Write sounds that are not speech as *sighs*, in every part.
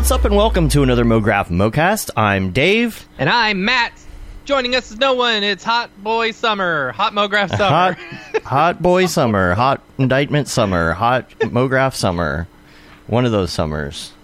What's up and welcome to another MoGraph MoCast. I'm Dave. And I'm Matt. Joining us is no one. It's Hot Boy Summer. Hot MoGraph Summer. hot *laughs* boy summer, hot indictment summer, hot MoGraph summer. One of those summers.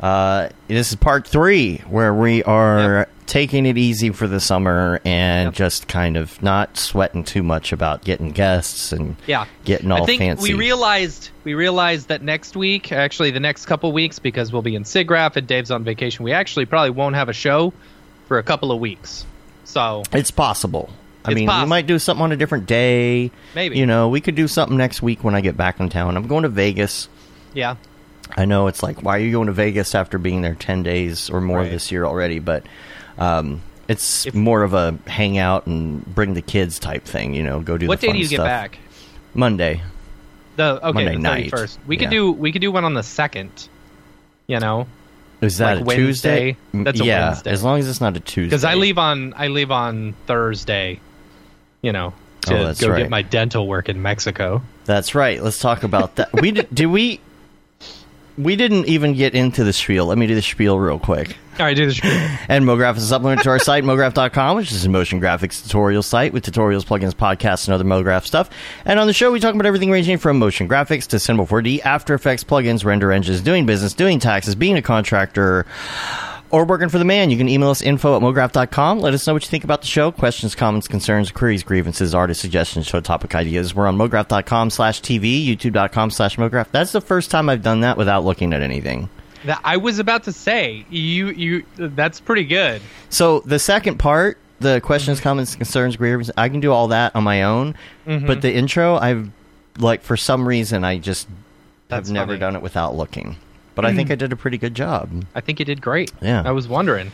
Uh, this is part three where we are taking it easy for the summer and Yep. just kind of not sweating too much about getting guests and yeah. getting all I think fancy. we realized we realized that next week, actually the next couple weeks, because we'll be in SIGGRAPH and Dave's on vacation, we actually probably won't have a show for a couple of weeks. So It's possible. I It's mean, possible. we might do something on a different day. Maybe. You know, we could do something next week when I get back in town. I'm going to Vegas. yeah, I know it's like, why are you going to Vegas after being there 10 days or more Right. this year already? But um, it's If- more of a hangout and bring the kids type thing, you know, go do what the day do you get back? Monday. The okay, Monday the night. first. We could do we could do one on the second. You know, Is that Like a Tuesday? That's a yeah, Wednesday. as long as it's not a Tuesday. because I leave on I leave on Thursday. You know, to Oh, go right. get my dental work in Mexico. That's right. Let's talk about that. we did, *laughs* did we? We didn't even get into the spiel. Let me do the spiel real quick. All right, do the spiel. And MoGraph is a supplement to our site, *laughs* MoGraph.com, which is a motion graphics tutorial site with tutorials, plugins, podcasts, and other MoGraph stuff. And on the show, we talk about everything ranging from motion graphics to Cinema 4D, After Effects, plugins, render engines, doing business, doing taxes, being a contractor, or working for the man. You can email us info at MoGraph.com. Let us know what you think about the show. Questions, comments, concerns, queries, grievances, artist suggestions, show topic ideas. We're on MoGraph.com slash TV, YouTube.com slash MoGraph. That's the first time I've done that without looking at anything. That- I was about to say you you that's pretty good. So the second part, the questions, comments, concerns, grievances, I can do all that on my own. Mm-hmm. But the intro, I've like for some reason I just That's have never done it without looking. But I think I did a pretty good job. I think you did great. Yeah. I was wondering.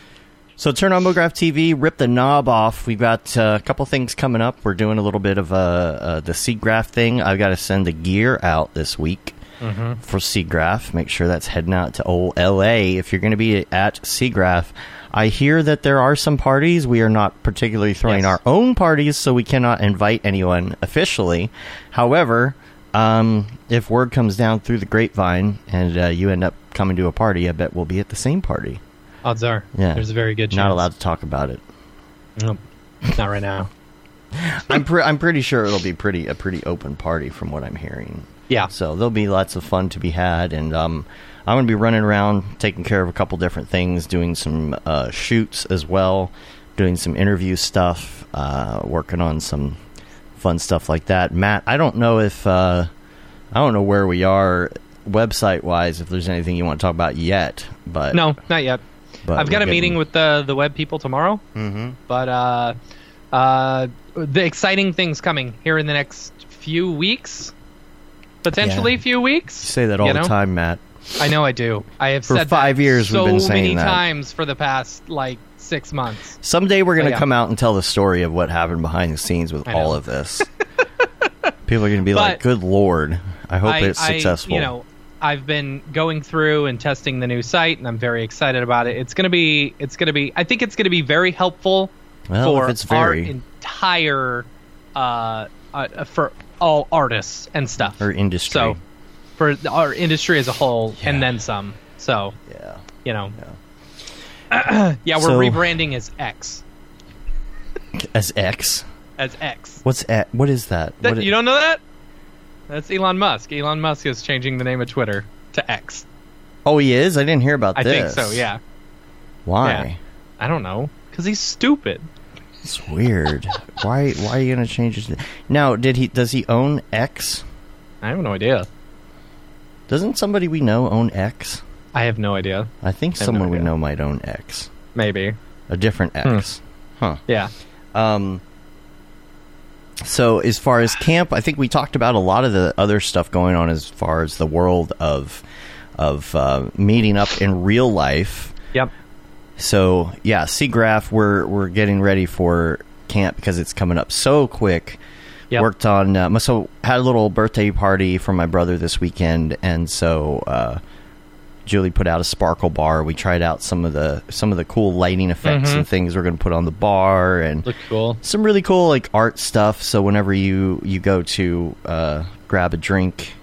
So turn on MoGraph TV, rip the knob off. We've got uh, a couple things coming up. We're doing a little bit of uh, uh, the SIGGRAPH thing. I've got to send the gear out this week for SIGGRAPH. Make sure that's heading out to old LA if you're going to be at SIGGRAPH. I hear that there are some parties. We are not particularly throwing Yes. our own parties, so we cannot invite anyone officially. However, um, if word comes down through the grapevine and uh, you end up coming to a party, I bet we'll be at the same party. Odds are. Yeah. There's a very good chance. Not allowed to talk about it. Nope. Not right now. *laughs* I'm pre- I'm pretty sure it'll be pretty a pretty open party from what I'm hearing. Yeah. So there'll be lots of fun to be had, and um, I'm going to be running around taking care of a couple different things, doing some uh, shoots as well, doing some interview stuff, uh, working on some fun stuff like that. Matt, I don't know if uh, I don't know where we are website wise. If there's anything you want to talk about yet, but No, not yet. but I've got we're a meeting with the the web people tomorrow. Mhm. But uh, uh, the exciting things coming here in the next few weeks, potentially Yeah. few weeks. You say that all you the time, Matt. I know I do. I have For said five that years we've been saying many that. times for the past like six months. Someday we're going to yeah. come out and tell the story of what happened behind the scenes with all of this. *laughs* People are going to be like, "Good lord!" I hope I, it's I- successful. you know, I've been going through and testing the new site, and I'm very excited about it. It's gonna be, it's gonna be, I think it's gonna be very helpful well, for it's our very entire, uh, uh, for all artists and stuff. or industry, So, for our industry as a whole, Yeah. and then some. So, yeah. you know, yeah, *clears throat* we're So- rebranding as X, As X, as X. what's X? What is that? That, What you don't know that? That's Elon Musk. Elon Musk is changing the name of Twitter to X. oh, he is. I didn't hear about this. I think so. Yeah. Why? Yeah. I don't know, because he's stupid. It's weird. *laughs* why? Why are you going to change his? Now, did he? Does he own X? I have no idea. Doesn't somebody we know own X? I have no idea. I think I have no someone we know might own X. Maybe. A different X. Huh. Yeah. Um, so as far as camp, I think we talked about a lot of the other stuff going on as far as the world of of uh, meeting up in real life. Yep. So yeah, SIGGRAPH, we're we're getting ready for camp because it's coming up so quick. Yep. Worked on uh, so had a little birthday party for my brother this weekend, and so uh, Julie put out a sparkle bar. We tried out some of the some of the cool lighting effects Mhm. and things we're going to put on the bar, and cool. some really cool like art stuff. So whenever you you go to uh, grab a drink,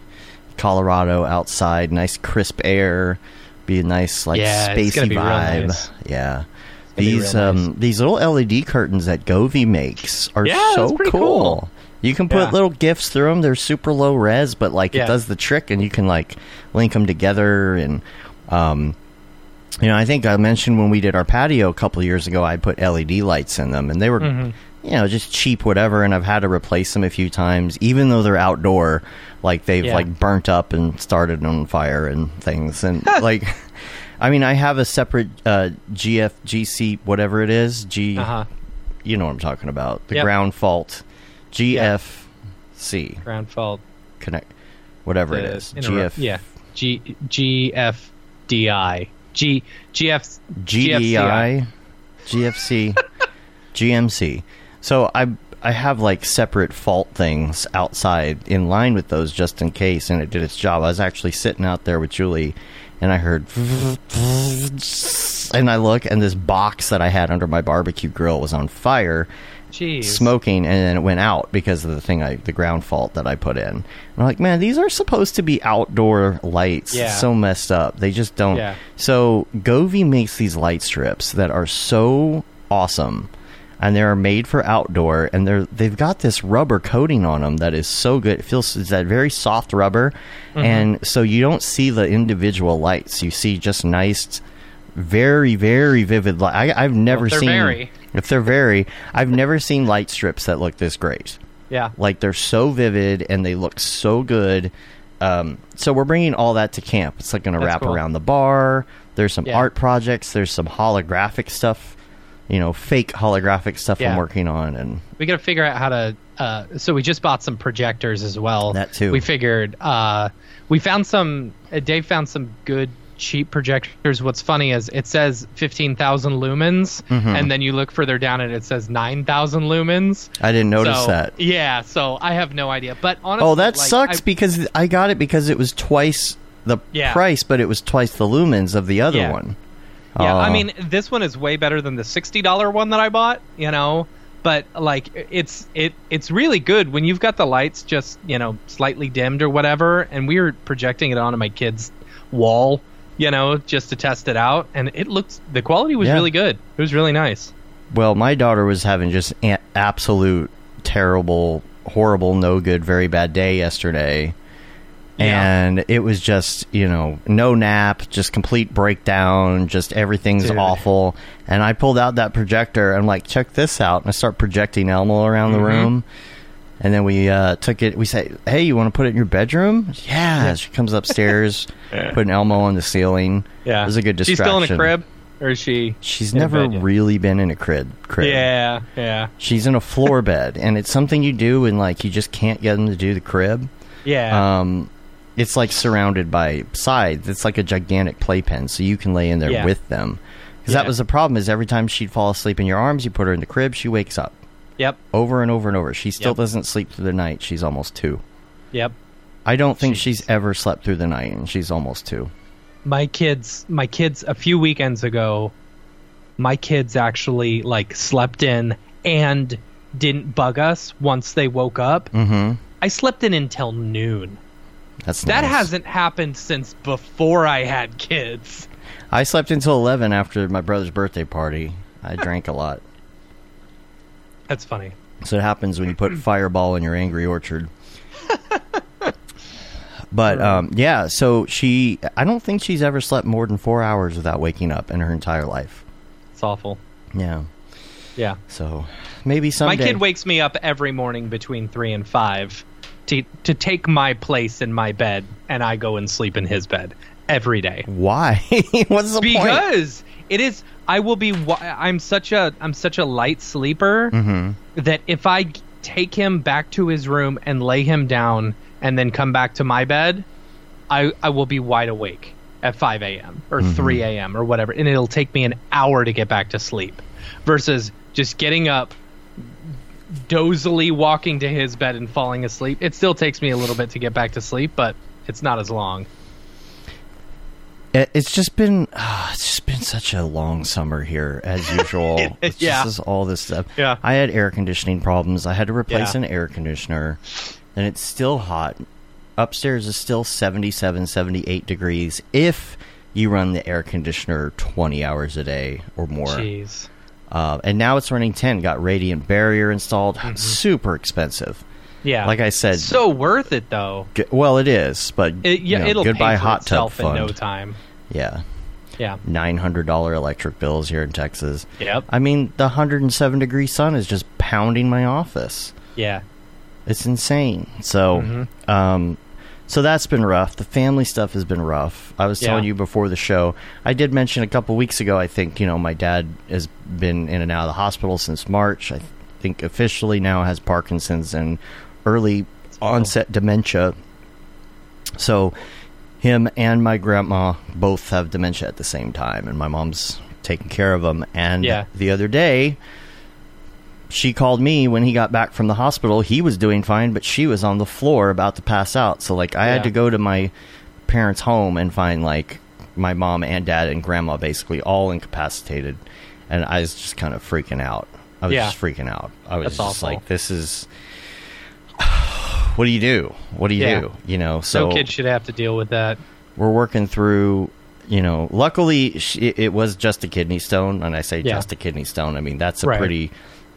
Colorado outside, nice crisp air, Be a nice like Yeah, spacey gonna be real vibe. nice. Yeah. These real um these little LED curtains that Govee makes are Yeah, so cool. cool. You can put Yeah. little gifts through them. They're super low res, but like it does the trick, and you can like link them together. And um, you know, I think I mentioned when we did our patio a couple of years ago, I put LED lights in them, and they were Mhm. you know just cheap, whatever. And I've had to replace them a few times, even though they're outdoor. Like they've Yeah. like burnt up and started on fire and things, and like. *laughs* I mean, I have a separate uh, GFGC, whatever it is, G. Uh-huh. You know what I'm talking about. The Yep. ground fault, GFC Ground fault. connect, whatever it the is. interrupt- GF, Yeah. G GFDI. G GF GDI, GFC, GMC. So I I have like separate fault things outside in line with those just in case, and it did its job. I was actually sitting out there with Julie, and I heard, *laughs* and I look, and this box that I had under my barbecue grill was on fire. Jeez. smoking and then it went out because of the thing I the ground fault that I put in. And I'm like, man, these are supposed to be outdoor lights. Yeah. So messed up. They just don't. Yeah. So Govee makes these light strips that are so awesome. And they're made for outdoor, and they're they've got this rubber coating on them that is so good. It feels it's that very soft rubber, Mm-hmm. and so you don't see the individual lights. You see just nice, very very vivid light. I, I've never they're seen very. if they're very, I've never seen light strips that look this great. Yeah. Like they're so vivid and they look so good. Um, so we're bringing all that to camp. It's like going to wrap cool. around the bar. There's some Yeah. art projects. There's some holographic stuff. You know, fake holographic stuff I'm working on, and we got to figure out how to. Uh, so we just bought some projectors as well. That too. We figured. Uh, we found some. Uh, Dave found some good cheap projectors. What's funny is it says fifteen thousand lumens, Mm-hmm. and then you look further down and it says nine thousand lumens. I didn't notice so, that. Yeah. So I have no idea. But honestly, Oh, that like, sucks I- because I got it because it was twice the Yeah. price, but it was twice the lumens of the other Yeah. one. Yeah, I Oh. mean, this one is way better than the sixty dollar one that I bought. You know, but like it's it it's really good when you've got the lights just you know slightly dimmed or whatever, and we were projecting it onto my kid's wall. You know, just to test it out, and it looked the quality was Yeah. really good. It was really nice. Well, my daughter was having just an absolute terrible, horrible, no good, very bad day yesterday. Yeah. And it was just, you know, no nap, just complete breakdown, just everything's Dude. awful. And I pulled out that projector and I'm like, check this out. And I start projecting Elmo around the Mhm. room. And then we uh, took it. We say, "Hey, you want to put it in your bedroom?" Yeah. She comes upstairs, *laughs* put an Elmo on the ceiling. Yeah, it was a good distraction. She's still in a crib, or is she? She's never really been in a crib. crib. Yeah, yeah, She's in a floor bed, and it's something you do, and like you just can't get them to do the crib. yeah. Um, it's like surrounded by sides. It's like a gigantic playpen, so you can lay in there Yeah. with them. Because that was the problem. Is every time she'd fall asleep in your arms, you put her in the crib, she wakes up yep, over and over and over. She still Yep. doesn't sleep through the night. She's almost two. yep. I don't think Jeez. she's ever slept through the night, and she's almost two. my kids my kids a few weekends ago my kids actually like slept in and didn't bug us once they woke up Mm-hmm. i slept in until noon That's that nice. hasn't happened since before i had kids I slept until eleven after my brother's birthday party. I drank a lot. That's funny So it happens when you put Fireball in your Angry Orchard. but um, yeah, so she, I don't think she's ever slept more than four hours without waking up in her entire life. it's awful Yeah, yeah so maybe someday. my kid wakes me up every morning between three and five to, to take my place in my bed and i go and sleep in his bed every day Why? *laughs* What's the point? because it is i will be i'm such a i'm such a light sleeper hmm that if i take him back to his room and lay him down and then come back to my bed i i will be wide awake at 5 a.m or 3 a.m or whatever and it'll take me an hour to get back to sleep versus just getting up dozily walking to his bed and falling asleep. It still takes me a little bit to get back to sleep but it's not as long it's just been, ah, it's just been such a long summer here as *laughs* usual. It- It's yeah. just all this stuff. Yeah. I had air conditioning problems. I had to replace Yeah. an air conditioner, and it's still hot. Upstairs is still 77, 78 degrees. If you run the air conditioner 20 hours a day or more. Jeez. Uh, and now it's running 10. Got radiant barrier installed. Mm-hmm. Super expensive. Yeah. Like I said, so worth it though. G- well, it is, but It, yeah, you know, it'll goodbye hot tub itself in fund. no time. Yeah, Yeah. nine hundred dollar electric bills here in Texas. Yep. I mean, the hundred and seven degree sun is just pounding my office. Yeah. It's insane. So, Mm-hmm. um, so that's been rough. The family stuff has been rough. I was telling you before the show. I did mention a couple weeks ago. I think you know my dad has been in and out of the hospital since March. I think officially now has Parkinson's and early onset dementia. So, him and my grandma both have dementia at the same time, and my mom's taking care of him. And Yeah. the other day, she called me when he got back from the hospital. He was doing fine, but she was on the floor about to pass out. So like I Yeah. had to go to my parents' home and find like my mom and dad and grandma basically all incapacitated. And I was just kind of freaking out. I was Yeah. just freaking out. I was That's just awful. like this is what do you do? What do you Yeah. do? You know, so no kid should have to deal with that. we're working through you know luckily sh it it was just a kidney stone and i say Yeah. just a kidney stone i mean that's a Right. pretty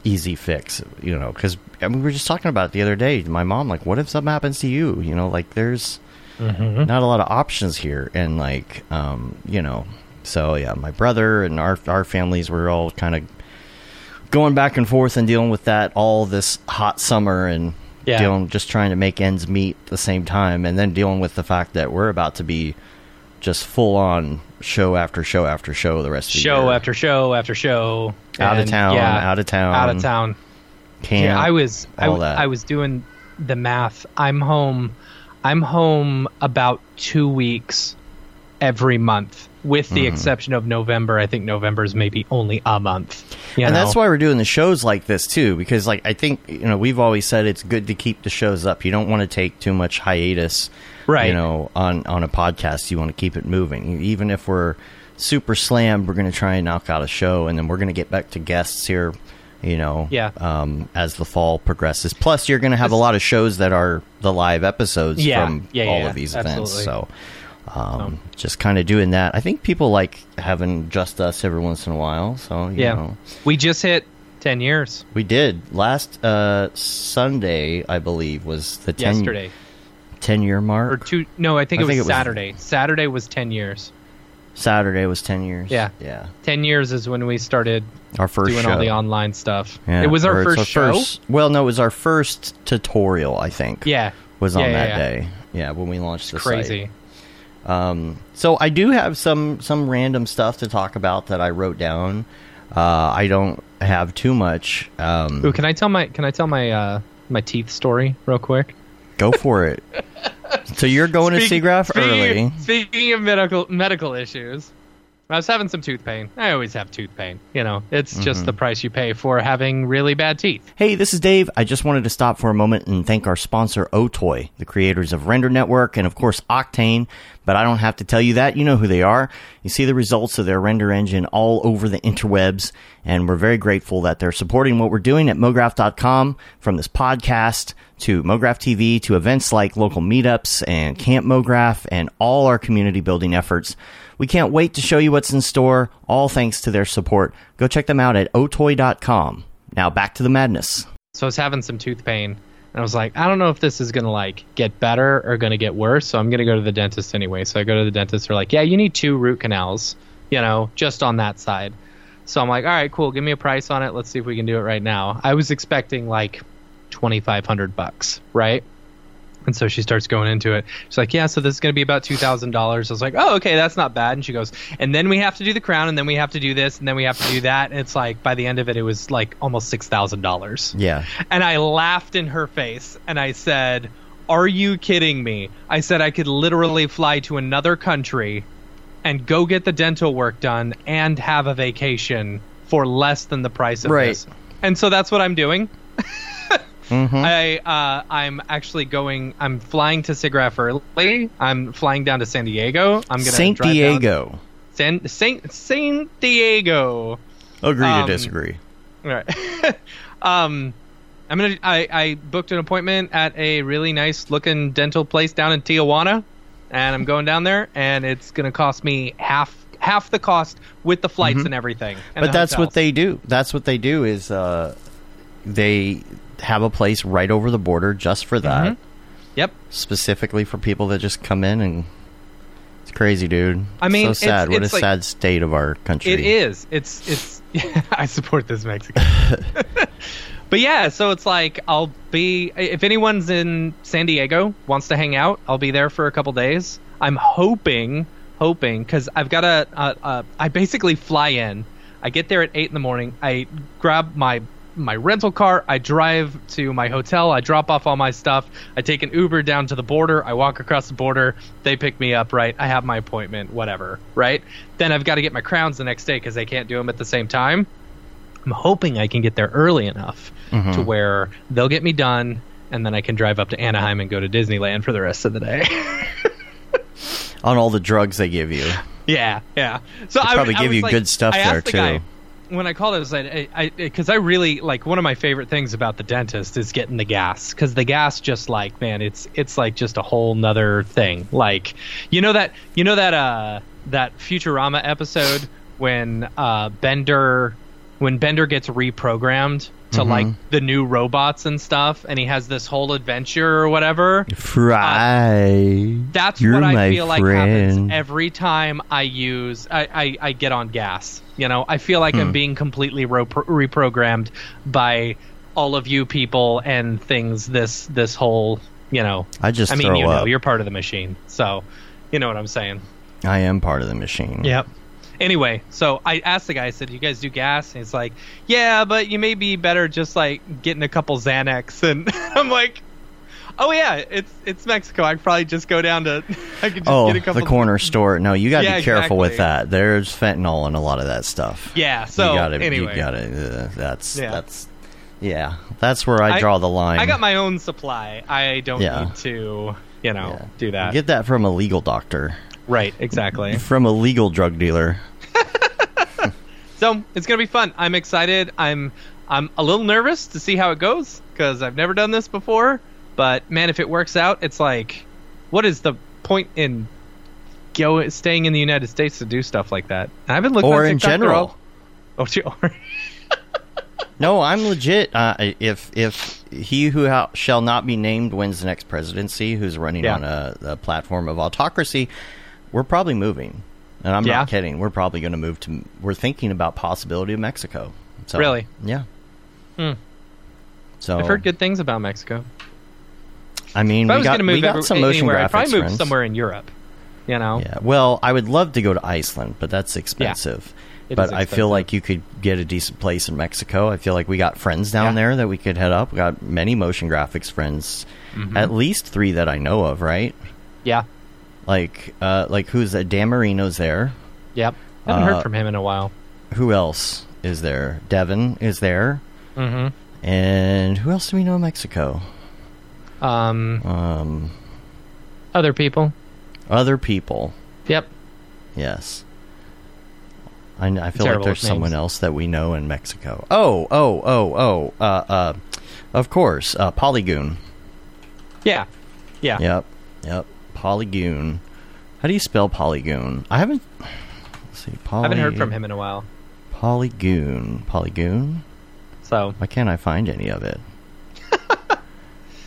easy fix you know because I mean, we were just talking about it the other day my mom like what if something happens to you you know like there's Mm-hmm. not a lot of options here and like um you know so yeah my brother and our our families were all kind of going back and forth and dealing with that all this hot summer and Yeah. dealing just trying to make ends meet at the same time and then dealing with the fact that we're about to be just full on show after show after show the rest of the year. Show year. after show after show. out of town Yeah. out of town out of town. camp, Yeah, I was I, all w- that. I was doing the math. I'm home. I'm home about two weeks every month, with the Mm-hmm. exception of November. I think November is maybe only a month. And know? that's why we're doing the shows like this too because like i think you know we've always said it's good to keep the shows up you don't want to take too much hiatus Right. you know on on a podcast you want to keep it moving even if we're super slammed we're going to try and knock out a show and then we're going to get back to guests here you know Yeah. um, as the fall progresses plus you're going to have a lot of shows that are the live episodes Yeah. from Yeah, all yeah, of these absolutely. events so um, just kind of doing that i think people like having just us every once in a while so you yeah. know We just hit ten years we did last uh, Sunday, I believe, was the 10, yesterday 10 year mark or two. No, I think I it was think it was- Saturday. Saturday was ten years. Saturday was ten years. Yeah. yeah. Ten years is when we started Our first doing show. all the online stuff. Yeah, It was our it's first show. first- well, no, it was our first tutorial. I think. Yeah, was on Yeah, that day. Yeah, when we launched the crazy. site. Um, so I do have some some random stuff to talk about that I wrote down. Uh, I don't have too much. Um, Ooh, can I tell my can I tell my uh my teeth story real quick? Go for it. *laughs* so you're going to Speak- SIGGRAPH speaking, early. Speaking of medical medical issues, I was having some tooth pain. I always have tooth pain. You know, it's Mm-hmm. just the price you pay for having really bad teeth. Hey, this is Dave. I just wanted to stop for a moment and thank our sponsor, Otoy, the creators of Render Network and, of course, Octane. But I don't have to tell you that. You know who they are. You see the results of their render engine all over the interwebs. And we're very grateful that they're supporting what we're doing at MoGraph.com from this podcast to MoGraph TV to events like local meetups and Camp MoGraph and all our community building efforts. We can't wait to show you what's in store, all thanks to their support. Go check them out at otoy.com. Now back to the madness. So I was having some tooth pain, and I was like, I don't know if this is gonna like get better or gonna get worse. So I'm gonna go to the dentist anyway. So I go to the dentist. They're like, Yeah, you need two root canals. You know, just on that side. So I'm like, All right, cool. Give me a price on it. Let's see if we can do it right now. I was expecting like twenty five hundred bucks, right? And so she starts going into it. She's like, "Yeah, so this is going to be about two thousand dollars." I was like, "Oh, okay, that's not bad." And she goes, "And then we have to do the crown, and then we have to do this, and then we have to do that." And it's like by the end of it, it was like almost six thousand dollars. Yeah. And I laughed in her face, and I said, "Are you kidding me?" I said I could literally fly to another country and go get the dental work done and have a vacation for less than the price of Right. this. And so that's what I'm doing. *laughs* Mm-hmm. I uh, I'm actually going. I'm flying to SIGGRAPH early. I'm flying down to San Diego. I'm gonna Saint drive Diego. San Saint Saint Diego. Agree Um, to disagree. All right. *laughs* um, I'm gonna. I I booked an appointment at a really nice looking dental place down in Tijuana. and I'm going down there, and it's going to cost me half half the cost with the flights and everything. and Mm-hmm. but that's what they do. That's what they do is uh, they have a place right over the border just for that, mm-hmm. Yep. specifically for people that just come in and. It's crazy, dude. I mean, so it's- sad. what it's a like- sad state of our country. It is. It's it's. *laughs* I support this Mexican. *laughs* but yeah, so it's like I'll be if anyone's in San Diego wants to hang out, I'll be there for a couple days. I'm hoping, hoping because I've got a, a, a. I basically fly in. I get there at eight in the morning. I grab my my rental car. I drive to my hotel. I drop off all my stuff. I take an Uber down to the border. I walk across the border. They pick me up. Right. I have my appointment. Whatever. Right. Then I've got to get my crowns the next day because they can't do them at the same time. I'm hoping I can get there early enough to mm-hmm. where they'll get me done, and then I can drive up to Anaheim and go to Disneyland for the rest of the day. *laughs* on all the drugs they give you. Yeah, yeah. So I probably I give was you like- good stuff I there, the guy- too. When I called, I was like, I, I, because I really like one of my favorite things about the dentist is getting the gas, because the gas just like man, it's it's like just a whole nother thing. Like, you know that you know that uh that Futurama episode when uh Bender when Bender gets reprogrammed to Mm-hmm. like the new robots and stuff, and he has this whole adventure or whatever Fry. that's You're what I feel like happens every time I use I, I, I get on gas. You know, I feel like Hmm. I'm being completely ro- reprogrammed by all of you people and things. This this whole you know. I just I mean, you know, you're part of the machine, so you know what I'm saying. I am part of the machine. Yep. Anyway, so I asked the guy. I said, "You guys do gas?" And he's like, "Yeah, but you may be better just like getting a couple Xanax." *laughs* And I'm like, "Oh yeah, it's it's Mexico. I could probably just go down to *laughs* I could just Oh, get a couple the corner store. No, you got to Yeah, be careful with that. There's fentanyl in a lot of that stuff. Yeah. So you got to. anyway, You got to. Uh, that's Yeah. that's. Yeah, that's where I, I- draw the line. I got my own supply. I don't Yeah. need to, you know, Yeah. do that. Get that from a legal doctor, right. Exactly. from a legal drug dealer. *laughs* So it's gonna be fun. I'm excited. I'm I'm a little nervous to see how it goes because I've never done this before. But man, if it works out, it's like, what is the point in go staying in the United States to do stuff like that? And I've been looking Or in general. all- Oh, *laughs* gee, or- No, I'm legit. Uh, if if he who ha- shall not be named wins the next presidency, who's running Yeah. on a, a platform of autocracy, we're probably moving. And I'm Yeah. not kidding. We're probably going to move to. We're thinking about possibility of Mexico. So, Really? Yeah. Hmm. So I've heard good things about Mexico. I mean, If I we was got going to move we got every- some motion anywhere, graphics I'd probably move somewhere in Europe. You know. Yeah. Well, I would love to go to Iceland, but that's expensive. It but I feel like you could get a decent place in Mexico. I feel like we got friends down Yeah. there that we could head up. We got many motion graphics friends, Mm-hmm. at least three that I know of. Right? Yeah. Like, uh, like who's that? Dan Marino's there. Yep. I haven't Uh, heard from him in a while. Who else is there? Devin is there, Mm-hmm. and who else do we know in Mexico? Um, Um, other people. other people. Yep. Yes. I, I feel like there's with someone else that we know in Mexico. Oh, oh, oh, oh. Uh, uh, of course, uh, Polygoon. Yeah. Yeah. Yep, yep. Polygoon. How do you spell Polygoon? I haven't. Let's see. Poly, I haven't heard from him in a while. Polygoon. Polygoon. So Why can't I find any of it? *laughs*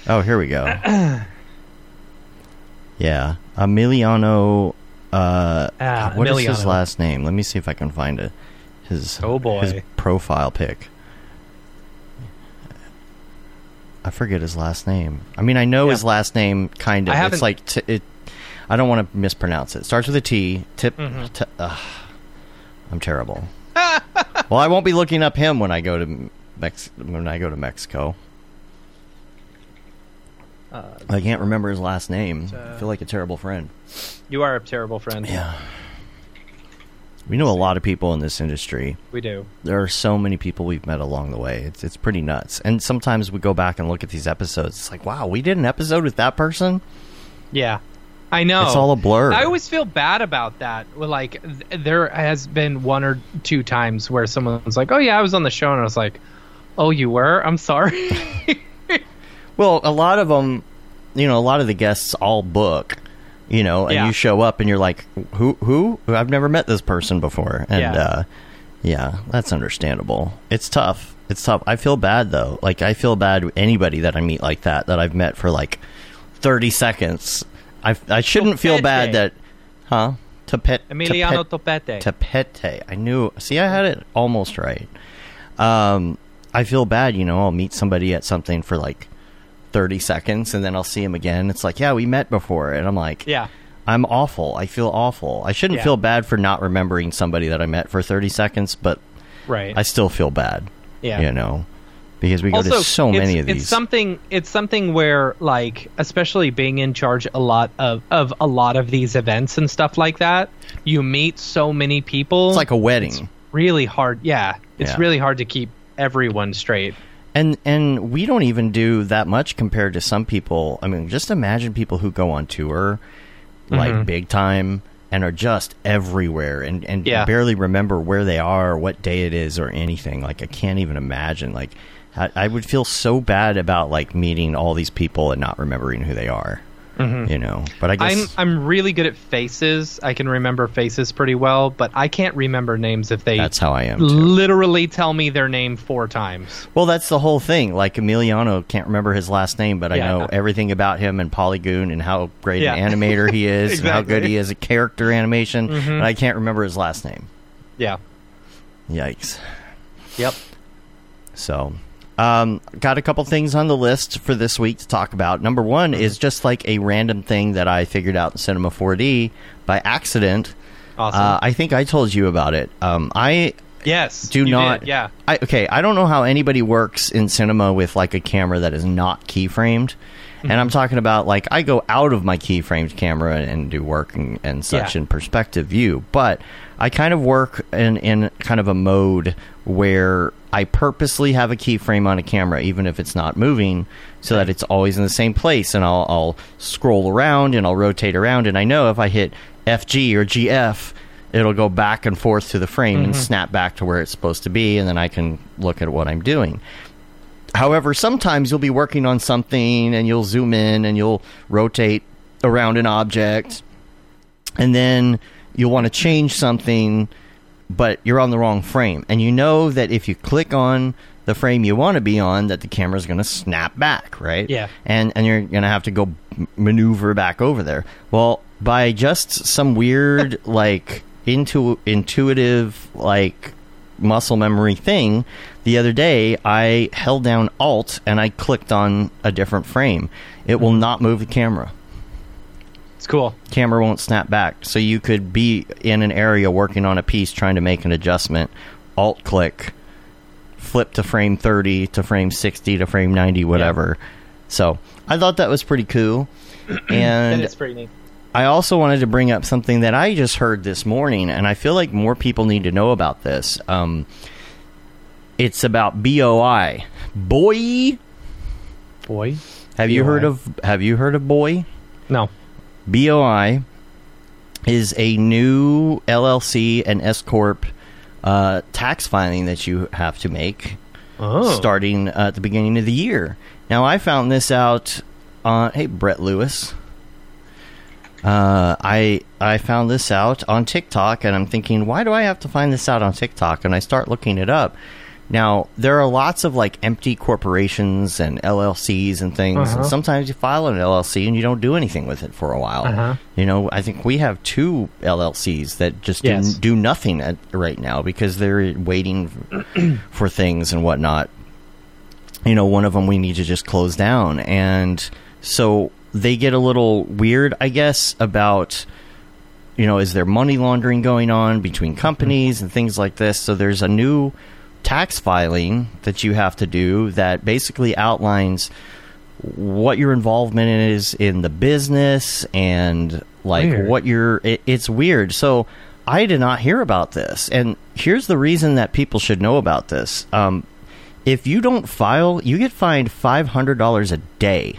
oh, here we go. *clears throat* Yeah, Emiliano. Uh, Ah, what is his Emiliano. last name? Let me see if I can find it. His Oh, boy. his profile pic. I forget his last name. I mean, I know Yeah. his last name kind of. It's like t- it. I don't want to mispronounce it. Starts with a T. Tip. Mhm. T-. I'm terrible. *laughs* well, I won't be looking up him when I go to Mex- when I go to Mexico. uh, I can't remember his last name. uh, I feel like a terrible friend. you are a terrible friend. Yeah. We know a lot of people in this industry. We do. There are so many people we've met along the way. It's it's pretty nuts. And sometimes we go back and look at these episodes. It's like, wow, we did an episode with that person. Yeah. I know. It's all a blur. I always feel bad about that. Like, there has been one or two times where someone's like, "Oh yeah, I was on the show," and I was like, "Oh, you were? I'm sorry." *laughs* Well, a lot of them, you know, a lot of the guests all book, you know, and Yeah. you show up and you're like, who, who? I've never met this person before. And, Yeah. uh, yeah, that's understandable. It's tough. It's tough. I feel bad though. Like I feel bad with anybody that I meet like that that I've met for like 30 seconds. I, I shouldn't feel bad that, huh? Topet, Emiliano topet- Topete. Tapete. I knew. See, I had it almost right. Um, I feel bad. You know, I'll meet somebody at something for like thirty seconds, and then I'll see him again. It's like, yeah, we met before, and I'm like, yeah. I'm awful. I feel awful. I shouldn't Yeah. feel bad for not remembering somebody that I met for thirty seconds, but Right. I still feel bad. Yeah. you know, because we go also, to so it's, many of It's these. something. It's something where, like, especially being in charge a lot of of a lot of these events and stuff like that, you meet so many people. it's like a wedding. really hard. Yeah, it's Yeah. really hard to keep everyone straight. And and we don't even do that much compared to some people. I mean, just imagine people who go on tour like Mhm. big time and are just everywhere and and Yeah. barely remember where they are or what day it is or anything. Like I can't even imagine. Like I, I would feel so bad about like meeting all these people and not remembering who they are. You know, but I I'm I'm really good at faces. I can remember faces pretty well, but I can't remember names if they that's how I am too. literally tell me their name four times. Well, that's the whole thing. Like Emiliano can't remember his last name, but I Yeah. know everything about him and Polygoon and how great Yeah. an *laughs* animator he is and how good he is at character animation. Mhm. And I can't remember his last name. Yeah. Yikes. Yep. So, um, got a couple things on the list for this week to talk about. Number one Mm-hmm. is just like a random thing that I figured out in Cinema 4D by accident. Awesome. Uh, I think I told you about it. Um, I yes. do not. did, Yeah. I, okay, I don't know how anybody works in cinema with like a camera that is not keyframed. And Mm-hmm. I'm talking about like I go out of my keyframed camera and do work and, and such Yeah. in perspective view, but I kind of work in in kind of a mode where I purposely have a keyframe on a camera, even if it's not moving, so that it's always in the same place. And I'll, I'll scroll around and I'll rotate around, and I know if I hit FG or GF, it'll go back and forth to the frame and mm-hmm. snap back to where it's supposed to be, and then I can look at what I'm doing. However, sometimes you'll be working on something and you'll zoom in and you'll rotate around an object, and then you'll want to change something, but you're on the wrong frame. And you know that if you click on the frame you want to be on, that the camera's going to snap back, right? Yeah. And and you're going to have to go maneuver back over there. Well, by just some weird *laughs* like intu- intuitive like muscle memory thing, the other day I held down Alt and I clicked on a different frame. It will not move the camera It's cool. camera won't snap back. So you could be in an area working on a piece trying to make an adjustment, alt click, flip to frame 30 to frame 60 to frame 90 whatever. So, I thought that was pretty cool. *clears throat* And is pretty neat. I also wanted to bring up something that I just heard this morning, and I feel like more people need to know about this. Um, it's about BOI. Boy, Boy. have you heard of have you heard of Boy? No. BOI is a new LLC and S corp uh, tax filing that you have to make Oh. starting uh, at the beginning of the year. Now, I found this out on hey Brett Lewis. Uh, I I found this out on TikTok, and I'm thinking, why do I have to find this out on TikTok? And I start looking it up. Now, there are lots of like empty corporations and LLCs and things. And Uh-huh. sometimes you file an LLC and you don't do anything with it for a while. Uh-huh. You know, I think we have two LLCs that just do- Yes. do, nothing at, right now because they're waiting *clears throat* for things and whatnot. You know, one of them we need to just close down, and so they get a little weird, I guess, about you know, is there money laundering going on between companies and things like this? So there's a new tax filing that you have to do that basically outlines what your involvement is in the business and like Weird. what your it, it's weird. So I did not hear about this, and here's the reason that people should know about this. Um, if you don't file, you get fined five hundred dollars a day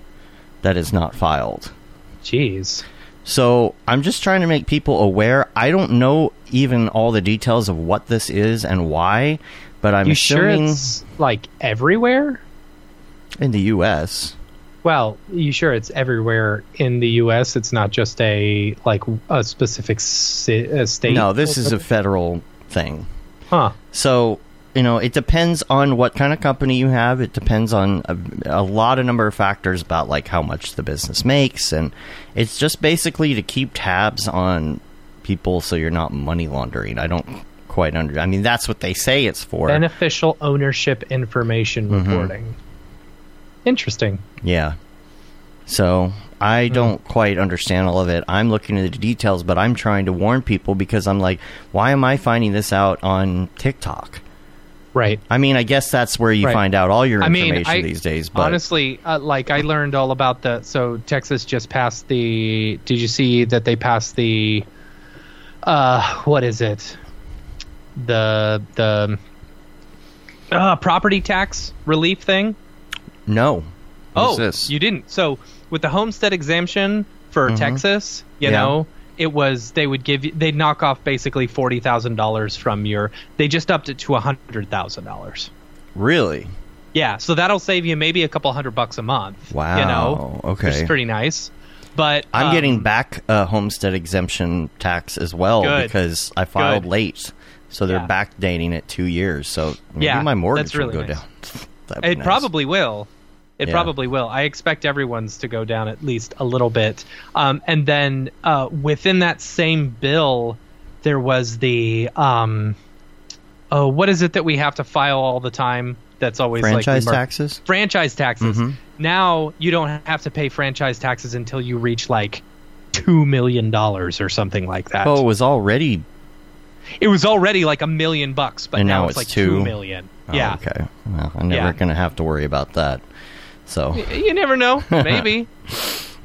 that is not filed. Jeez. So I'm just trying to make people aware. I don't know even all the details of what this is and why, but I'm you sure it's like everywhere? in the U.S. Well, you sure it's everywhere in the U.S. It's not just a like a specific si- a state. No, this is a federal thing. huh. So, you know, it depends on what kind of company you have. It depends on a, a lot of number of factors about like how much the business makes and it's just basically to keep tabs on people so you're not money laundering. I don't quite under I mean, that's what they say it's for. Beneficial ownership information Mm-hmm. reporting. Interesting. Yeah. So I don't quite understand all of it. I'm looking at the details, but I'm trying to warn people because I'm like, why am I finding this out on TikTok? Right. I mean, I guess that's where you Right. find out all your I information mean, I, these days. But honestly, uh, like I learned all about the. So Texas just passed the. Did you see that they passed the? Uh, what is it? The the. Uh, property tax relief thing. no. What's oh, this? you didn't. So with the homestead exemption for Texas, you Mm-hmm. Yeah. know, it was they would give you they'd knock off basically forty thousand dollars from your. They just upped it to a hundred thousand dollars. really? Yeah, so that'll save you maybe a couple hundred bucks a month. Wow, You know, okay. which is pretty nice. But I'm um, getting back a homestead exemption tax as well Good. because I filed Good. late. So they're Yeah. backdating it two years. So maybe Yeah, my mortgage really will go nice. down. *laughs* It nice. probably will. It Yeah. probably will. I expect everyone's to go down at least a little bit. Um, and then uh, within that same bill, there was the um, oh, what is it that we have to file all the time? That's always franchise like mer- taxes. franchise taxes. Mhm. Now you don't have to pay franchise taxes until you reach like two million dollars or something like that. Oh, it was already. It was already like a million bucks, but And now, now it's, it's like two? two million. oh, yeah, Okay. Well, I'm never Yeah. going to have to worry about that. So. you never know. Maybe *laughs*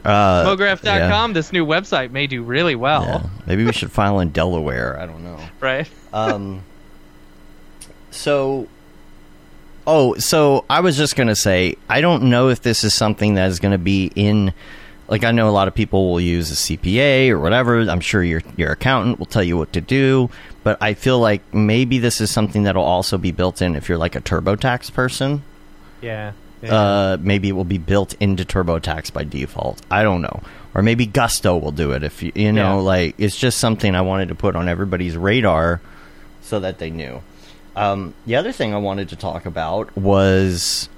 Uh, Mograph.com, this new website may do really well, Yeah. Maybe we should file in Delaware. I don't know. right? Um. So. Oh, so I was just gonna say I don't know if this is something that is going to be in. Like I know a lot of people will use a CPA or whatever. I'm sure your your accountant will tell you what to do, but I feel like maybe this is something that'll also be built in if you're like a TurboTax person. Yeah. yeah. Uh, maybe it will be built into TurboTax by default. I don't know. Or maybe Gusto will do it if you you know Yeah. like it's just something I wanted to put on everybody's radar so that they knew. Um, the other thing I wanted to talk about was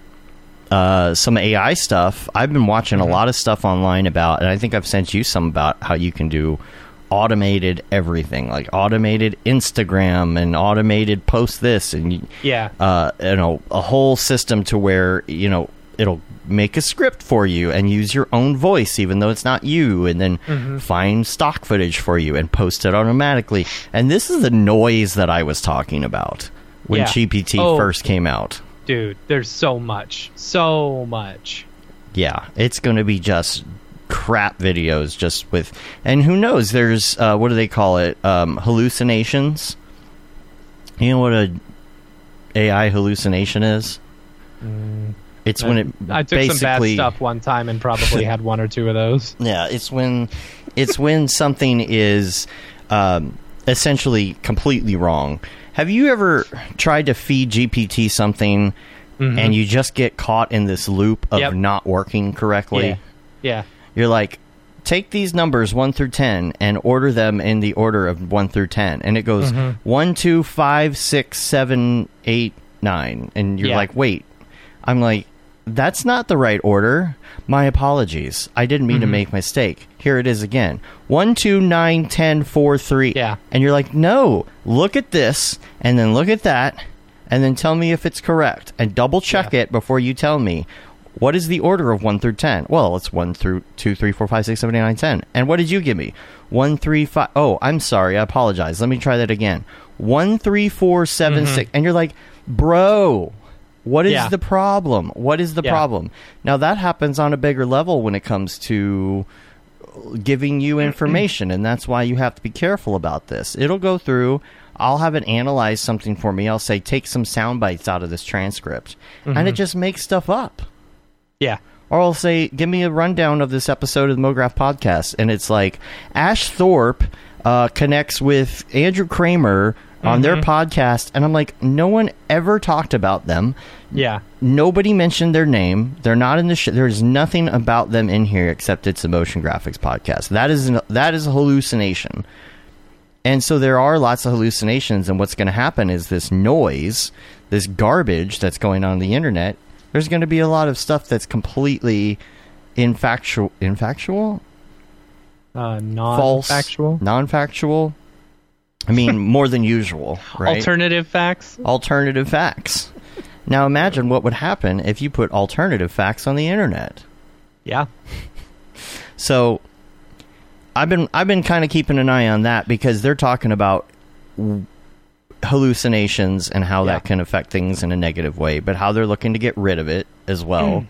uh, some AI stuff. I've been watching Mm-hmm. a lot of stuff online about, and I think I've sent you some about how you can do automated everything, like automated Instagram and automated post this, and yeah. uh, you know, a whole system to where you know it'll make a script for you and use your own voice, even though it's not you, and then Mm-hmm. find stock footage for you and post it automatically. And this is the noise that I was talking about when Yeah. GPT Oh. first came out. Dude, there's so much. So much. Yeah, it's going to be just crap videos, just with, and who knows? There's uh, what do they call it? Um, hallucinations. You know what a AI hallucination is? It's when it Mm. I took some bad basically stuff one time and probably had one or two of those. *laughs* Yeah, it's when it's when something is um, essentially completely wrong. Have you ever tried to feed GPT something and you just get caught in this loop of Yep. not working correctly? Yeah. Yeah. You're like, take these numbers one through ten and order them in the order of one through ten, and it goes Mm-hmm. one, two, five, six, seven, eight, nine, and you're Yeah. like, wait. I'm like, that's not the right order. My apologies. I didn't mean to Mm-hmm. make a mistake. Here it is again. One, two, nine, ten, four, three. Yeah. And you're like, no, look at this, and then look at that, and then tell me if it's correct, and double check Yeah. it before you tell me. What is the order of 1 through 10? Well, it's 1 through 2, 3, 4, 5, 6, 7, 8, 9, 10. And what did you give me? 1, 3, 5. Oh, I'm sorry. I apologize. Let me try that again. 1, 3, 4, 7, 6. And you're like, bro, what is Mm-hmm. Yeah. the problem? What is the Yeah. problem? Now, that happens on a bigger level when it comes to giving you information, and that's why you have to be careful about this. It'll go through. I'll have it analyze something for me. I'll say, take some sound bites out of this transcript, and Mm-hmm. it just makes stuff up. Yeah. Or I'll say, give me a rundown of this episode of the MoGraph podcast, and it's like Ash Thorpe uh, connects with Andrew Kramer on their Mhm. podcast, and I'm like, no one ever talked about them. Yeah. Nobody mentioned their name. They're not in the sh- There's nothing about them in here except it's a motion graphics podcast. That is an, that is a hallucination. And so there are lots of hallucinations, and what's going to happen is this noise, this garbage that's going on, on the internet. There's going to be a lot of stuff that's completely infactual, infactual, Uh, false, non-factual. I mean, more than usual, *laughs* right? Alternative facts. alternative facts. Now imagine what would happen if you put alternative facts on the internet. Yeah. *laughs* So I've been I've been kind of keeping an eye on that because they're talking about hallucinations and how Yeah. that can affect things in a negative way, but how they're looking to get rid of it as well. Hmm.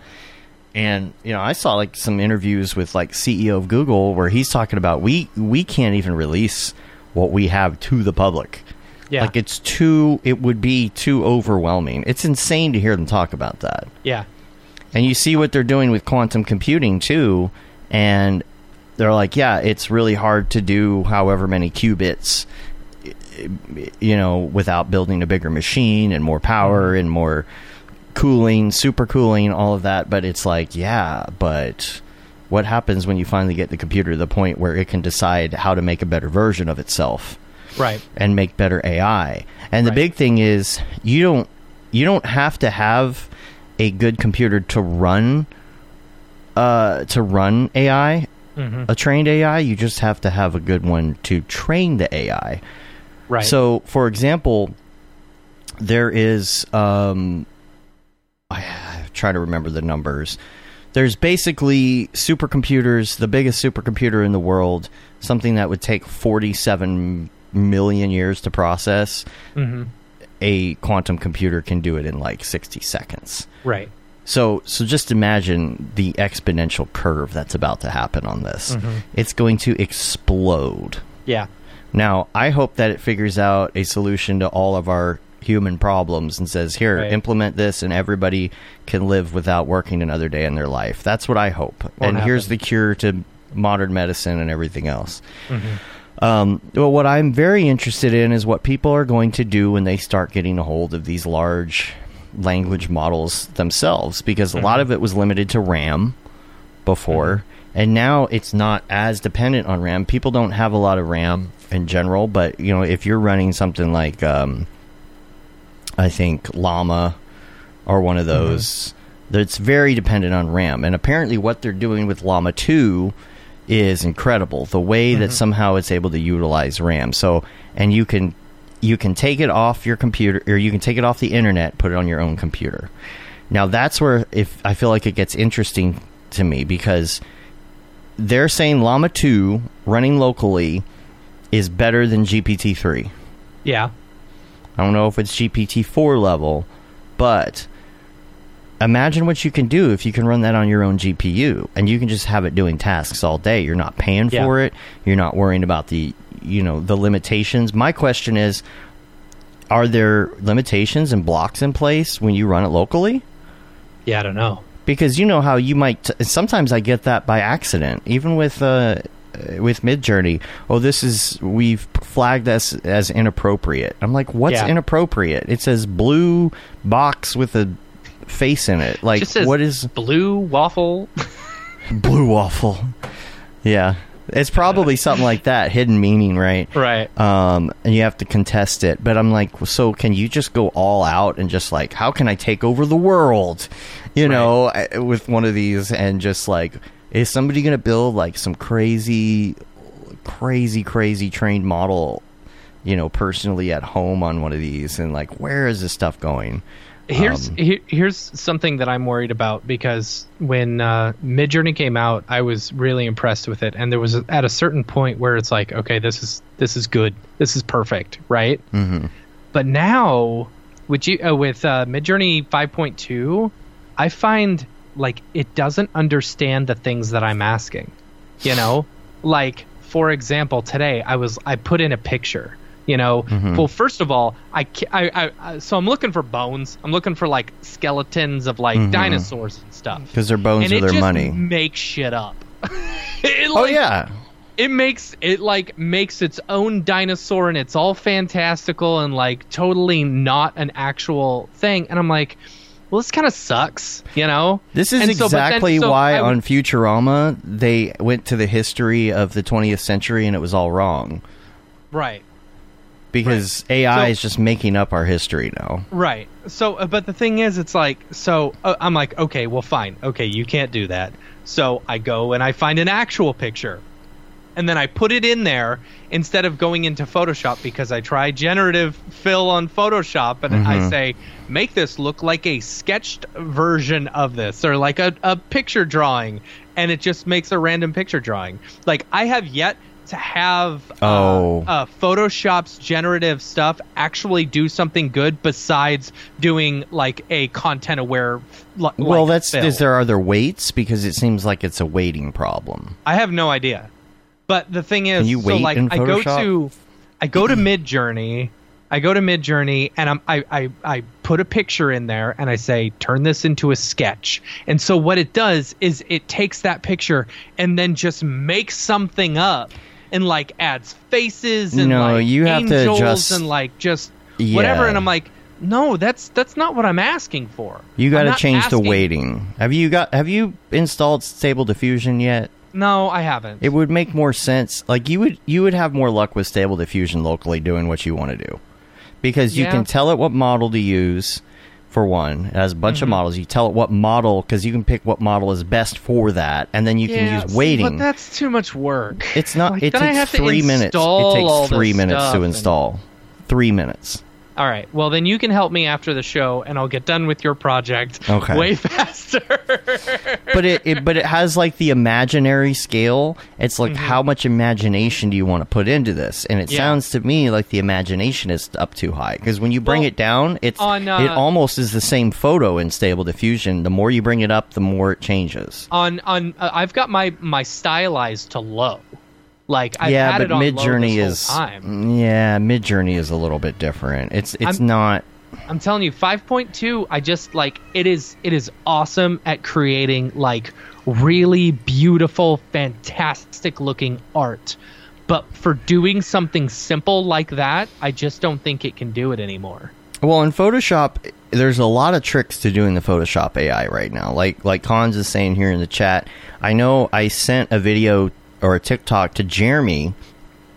And you know, I saw like some interviews with like CEO of Google where he's talking about we we can't even release what we have to the public. Yeah. Like it's too it would be too overwhelming. It's insane to hear them talk about that. yeah. And you see what they're doing with quantum computing too, and they're like, yeah, it's really hard to do however many qubits you know, without building a bigger machine and more power mm-hmm. and more cooling, super cooling, all of that, but it's like, yeah, but what happens when you finally get the computer to the point where it can decide how to make a better version of itself? Right. and make better AI. And the Right. big thing is you don't you don't have to have a good computer to run uh to run AI, hmm a trained AI, you just have to have a good one to train the AI. Right. So, for example, there is um I try to remember the numbers. There's basically supercomputers, the biggest supercomputer in the world, something that would take 47 million years to process. hmm A quantum computer can do it in like 60 seconds. Right. So, so just imagine the exponential curve that's about to happen on this. Mhm. It's going to explode. Yeah. Now, I hope that it figures out a solution to all of our human problems and says, here, Right. implement this and everybody can live without working another day in their life. That's what I hope. and here's the cure to modern medicine and everything else. hmm Um, well, what I'm very interested in is what people are going to do when they start getting a hold of these large language models themselves, because a lot of it was limited to RAM before, and now it's not as dependent on RAM. People don't have a lot of RAM in general, but you know, if you're running something like, um, I think Llama are one of mm-hmm. those, that's very dependent on RAM. And apparently, what they're doing with Llama 2 is incredible. The way that mm-hmm. somehow it's able to utilize RAM. So, and you can you can take it off your computer or you can take it off the internet, put it on your own computer. Now that's where if I feel like it gets interesting to me because they're saying Llama 2 running locally is better than GPT-3. Yeah. I don't know if it's GPT 4 level, but imagine what you can do if you can run that on your own GPU and you can just have it doing tasks all day. You're not paying Yeah. for it. You're not worrying about the, you know, the limitations. My question is are there limitations and blocks in place when you run it locally? Yeah. I don't know. because you know how you might t- sometimes i get that by accident even with uh with midjourney oh this is we've flagged this as inappropriate i'm like what's Yeah. inappropriate it says blue box with a face in it like what is blue waffle? *laughs* blue waffle yeah it's probably something like that hidden meaning right right. um, and you have to contest it. But I'm like, so can you just go all out and just like, how can I take over the world? You know, with one of these and just like, is somebody going to build like some crazy, crazy, crazy trained model, you know, personally at home on one of these? And like, where is this stuff going? Here's Um, here, here's something that I'm worried about because when uh, Midjourney came out, I was really impressed with it, and there was a, at a certain point where it's like, okay, this is this is good, this is perfect, right? Mhm. But now with you uh, with uh, Midjourney 5.2, I find like it doesn't understand the things that I'm asking. You know, like for example, today I was I put in a picture. You know, Mhm. well, first of all, I, I, I, so I'm looking for bones. I'm looking for like skeletons of like Mhm. dinosaurs and stuff. Because their bones and are it their just money. Make shit up. *laughs* It, Oh yeah, it it makes it like makes its own dinosaur and it's all fantastical and like totally not an actual thing and i'm like well this kind of sucks you know This is And so- then- exactly so why would- on Futurama they went to the history of the 20th century and it was all wrong right because AI So- is just making up our history now. Right. So, uh, but the thing is, it's like, so uh, I'm like, okay, well, fine. Okay, you can't do that. So I go and I find an actual picture. And then I put it in there instead of going into Photoshop because I try generative fill on Photoshop and I say, make this look like a sketched version of this or like a, a picture drawing. And it just makes a random picture drawing. Like, I have yet to have uh, Oh. uh, Photoshop's generative stuff actually do something good besides doing like a content aware. L- well, like that's fill. is there other weights because it seems like it's a weighting problem. I have no idea. But the thing is, Can you so like in I go Photoshop? to, I go to Mid Journey, I go to Mid Journey, and I'm I, I I put a picture in there, and I say turn this into a sketch. And so what it does is it takes that picture and then just makes something up, and like adds faces and No, like you have to angels just- and like just whatever. Yeah. And I'm like, no, that's that's not what I'm asking for. You got to change the waiting. Have you got have you installed Stable Diffusion yet? No, I haven't. It would make more sense. Like you would you would have more luck with Stable Diffusion locally doing what you want to do. Because you Yeah. can tell it what model to use for one. It has a bunch Mm-hmm. of models. You tell it what model cuz you can pick what model is best for that and then you Yeah, can use see, weighting. but that's too much work. it's not Like, it then I have takes 3 minutes. It takes 3 minutes to and- install. 3 minutes. All right. Well, then you can help me after the show, and I'll get done with your project Okay. way *laughs* faster. but it, it but it has like the imaginary scale. It's like Mm-hmm. how much imagination do you want to put into this? And it Yeah. sounds to me like the imagination is up too high because when you bring Well, it down, it's on, uh, it almost is the same photo in Stable Diffusion. The more you bring it up, the more it changes. on on, uh, I've got my my stylized to low. Like I've yeah, had but it on Mid Journey is time. yeah, Mid Journey is a little bit different. It's it's I'm- not. I'm telling you, 5.2. I just like it is. It is awesome at creating like really beautiful, fantastic looking art. But for doing something simple like that, I just don't think it can do it anymore. Well, in Photoshop, there's a lot of tricks to doing the Photoshop AI right now. Like like Cons is saying here in the chat. I know I sent a video or a TikTok to Jeremy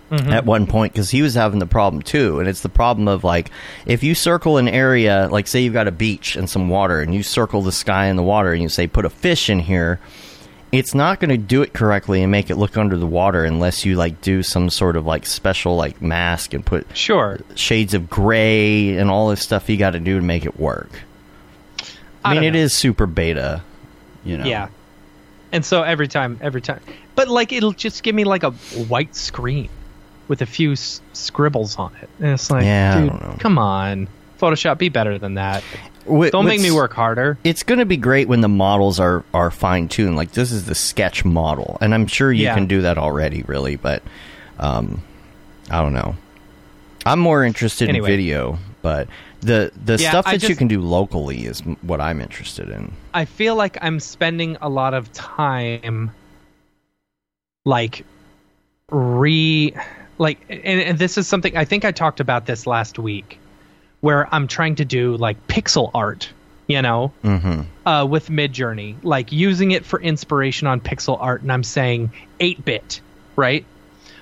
mm-hmm. at one point because he was having the problem too, and it's the problem of like if you circle an area, like say you've got a beach and some water, and you circle the sky and the water, and you say put a fish in here. It's not going to do it correctly and make it look under the water unless you like do some sort of like special like mask and put Sure. shades of gray and all this stuff you got to do to make it work. I, I mean, it is super beta, you know. Yeah. And so every time, every time, but like it'll just give me like a white screen with a few s- scribbles on it, and it's like, Yeah, dude, come on, Photoshop, be better than that. Don't make me work harder. It's going to be great when the models are are fine tuned. Like this is the sketch model, and I'm sure you Yeah. can do that already, really. But um, I don't know. I'm more interested Anyway. in video, but the the Yeah, stuff that you can do locally is what I'm interested in. I feel like I'm spending a lot of time, like, re, like, and, and this is something I think I talked about this last week, where I'm trying to do like pixel art, you know, hmm uh, with Midjourney, like using it for inspiration on pixel art, and I'm saying 8-bit, right?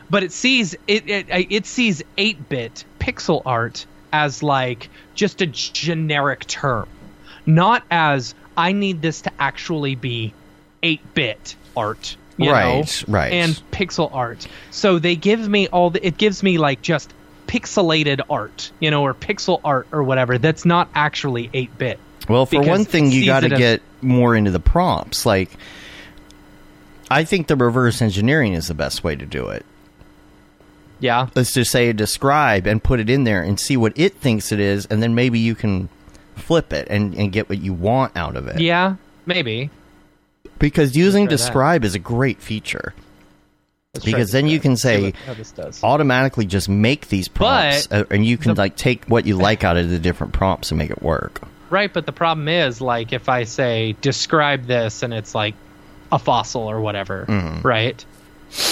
But it sees it it, it sees 8-bit pixel art as like just a generic term, not as I need this to actually be 8-bit art, you Right, know, right. and pixel art. So they give me all the it gives me like just pixelated art, you know, or pixel art or whatever. That's not actually 8-bit. Well, for one thing, you got to it as- get more into the prompts. Like, I think the reverse engineering is the best way to do it. Yeah. Let's just say describe and put it in there and see what it thinks it is, and then maybe you can flip it and, and get what you want out of it. Yeah, maybe. Because using try that. describe is a great feature. Let's Because then you can say, what- how this does. Automatically, just make these prompts, But uh, and you can the- like take what you like out of the different prompts and make it work. Right, but the problem is, like, if I say describe this, and it's like a fossil or whatever, Mm-hmm. right?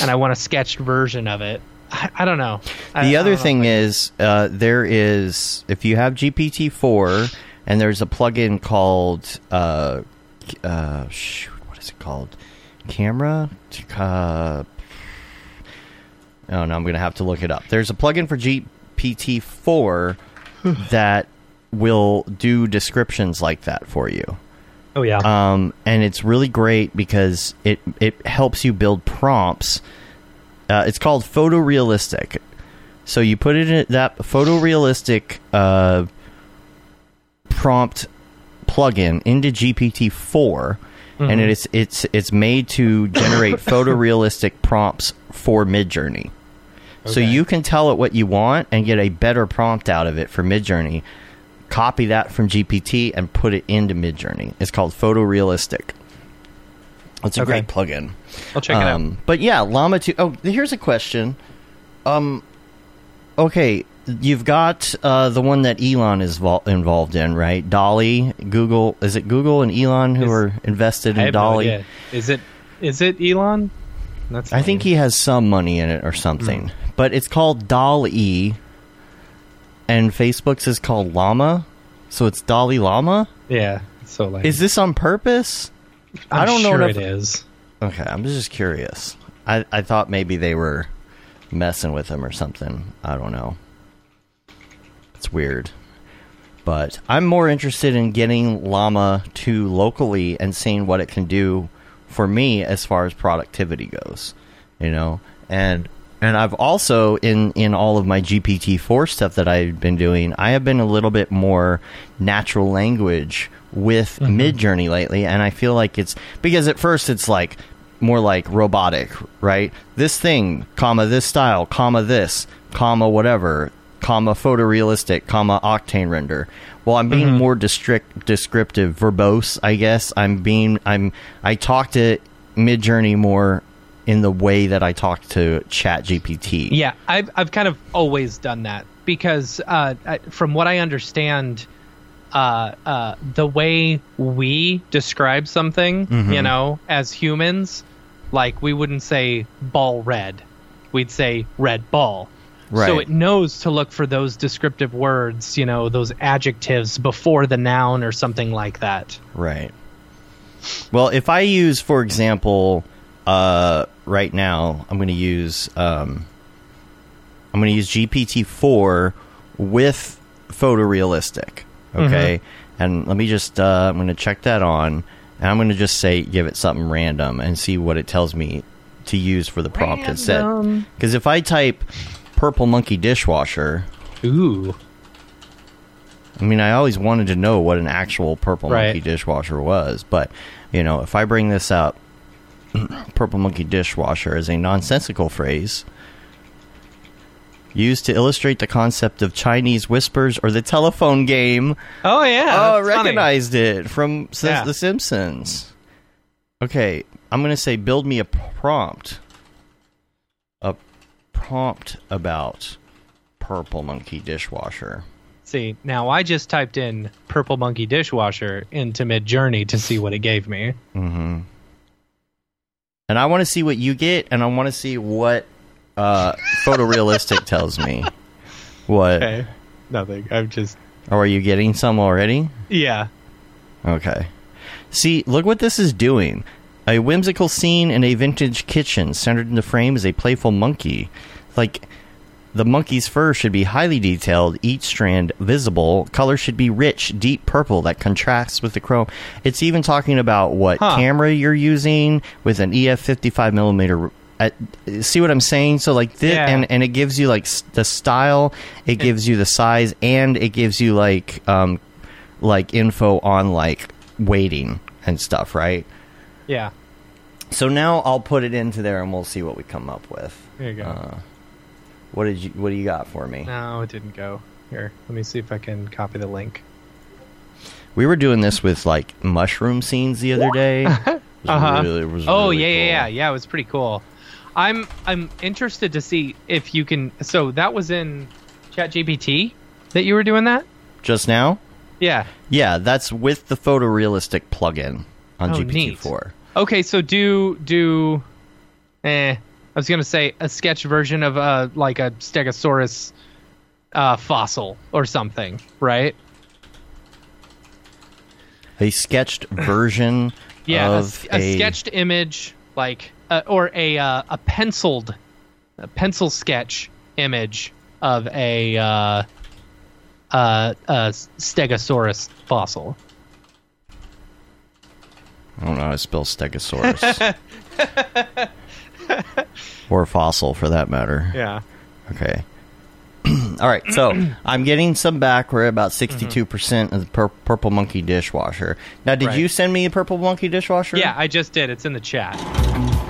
and I want a sketched version of it. I, I don't know. I- The other thing is, uh, there is if you have GPT four, and there's a plugin called uh, uh, shoot, what is it called? Camera. Uh, oh no, I'm gonna have to look it up. There's a plugin for GPT four *sighs* that will do descriptions like that for you. oh yeah, um, and it's really great because it it helps you build prompts. Uh, it's called photorealistic. So you put it in that photorealistic uh, prompt plugin into GPT 4 and Mhm. it's it's it's made to generate *laughs* photorealistic prompts for Midjourney. So you can tell it what you want and get a better prompt out of it for Midjourney. Copy that from GPT and put it into Midjourney. It's called photorealistic. It's a Okay. great plugin. I'll check it out. Um, But yeah, Llama 2. Oh, here's a question. Um, okay, you've got uh, the one that Elon is vol- involved in, right? DALL-E, Google. Is it Google and Elon who Is- are invested in have no DALL-E? Is it is it Elon? That's I think he has some money in it or something. Hmm. But it's called DALL-E, and Facebook's is called Llama. So it's Dolly Llama. Yeah. So like, Is this on purpose? I'm I don't know Sure if- it is. Okay, I'm just curious. I, I thought maybe they were messing with him or something. I don't know. It's weird. But I'm more interested in getting Llama 2 locally and seeing what it can do for me as far as productivity goes. You know? And and I've also in in all of my GPT-4 stuff that I've been doing, I have been a little bit more natural language with mm-hmm. Midjourney lately and I feel like it's because at first it's like more like robotic, right? This thing, comma this style, comma this, comma whatever, comma photorealistic, comma octane render. Well, I'm being mm-hmm. more district, descriptive, verbose, I guess. I'm being I'm I talk to Midjourney more in the way that I talk to Chat GPT. Yeah, I've I've kind of always done that because uh, I, from what I understand, uh, uh, the way we describe something, Mm-hmm. you know, as humans, like we wouldn't say ball red, we'd say red ball. Right. So it knows to look for those descriptive words, you know, those adjectives before the noun or something like that. Right. Well, if I use, for example, uh, right now, I'm going to use um, I'm going to use GPT four with photorealistic. Okay, and let me just uh, I'm going to check that on, and I'm going to just say give it something random and see what it tells me to use for the prompt. Random. Because if I type purple monkey dishwasher, Ooh, I mean, I always wanted to know what an actual purple Right. monkey dishwasher was, but you know, if I bring this up, *clears throat* purple monkey dishwasher is a nonsensical phrase used to illustrate the concept of Chinese whispers or the telephone game. oh yeah, oh, I that's funny. recognized it from Yeah. The Simpsons. Okay, I'm going to say build me a prompt. A prompt about purple monkey dishwasher. See, now I just typed in purple monkey dishwasher into Mid Journey to see what it gave me. Mm-hmm. And I want to see what you get, and I want to see what uh, photorealistic tells me. What? Okay. Nothing. I'm just Or are you getting some already? Yeah. Okay. See, look what this is doing. A whimsical scene in a vintage kitchen. Centered in the frame is a playful monkey. Like, the monkey's fur should be highly detailed, each strand visible. Color should be rich, deep purple that contrasts with the chrome. It's even talking about what Huh. camera you're using with an EF 55 millimeter. See what I'm saying? So like this, Yeah. and and it gives you like s- the style, it gives you the size, and it gives you like um like info on like weighting and stuff, right? Yeah. So now I'll put it into there and we'll see what we come up with. There you go. Uh, what did you What do you got for me? no, it didn't go. Here, let me see if I can copy the link. We were doing this with like mushroom scenes the other day. *laughs* Uh-huh. really- Oh really yeah, yeah, yeah, yeah. It was pretty cool. I'm I'm interested to see if you can. So that was in ChatGPT that you were doing that. Just now? Yeah. Yeah, that's with the photorealistic plugin on Oh, GPT neat. four. Okay, so do do, eh, I was gonna say a sketch version of a like a Stegosaurus uh, fossil or something, right? A sketched version *clears throat* Yeah, a, of s- a sketched image, like uh, or a uh, a penciled, a pencil sketch image of a uh, uh, a Stegosaurus fossil. I don't know how to spell Stegosaurus. *laughs* or fossil, for that matter. Yeah. Okay. *clears throat* All right, so *clears throat* I'm getting some back. We're at about mm-hmm. 62% of the pur- Purple Monkey dishwasher. Now, did Right. you send me a Purple Monkey dishwasher? Yeah, I just did. It's in the chat.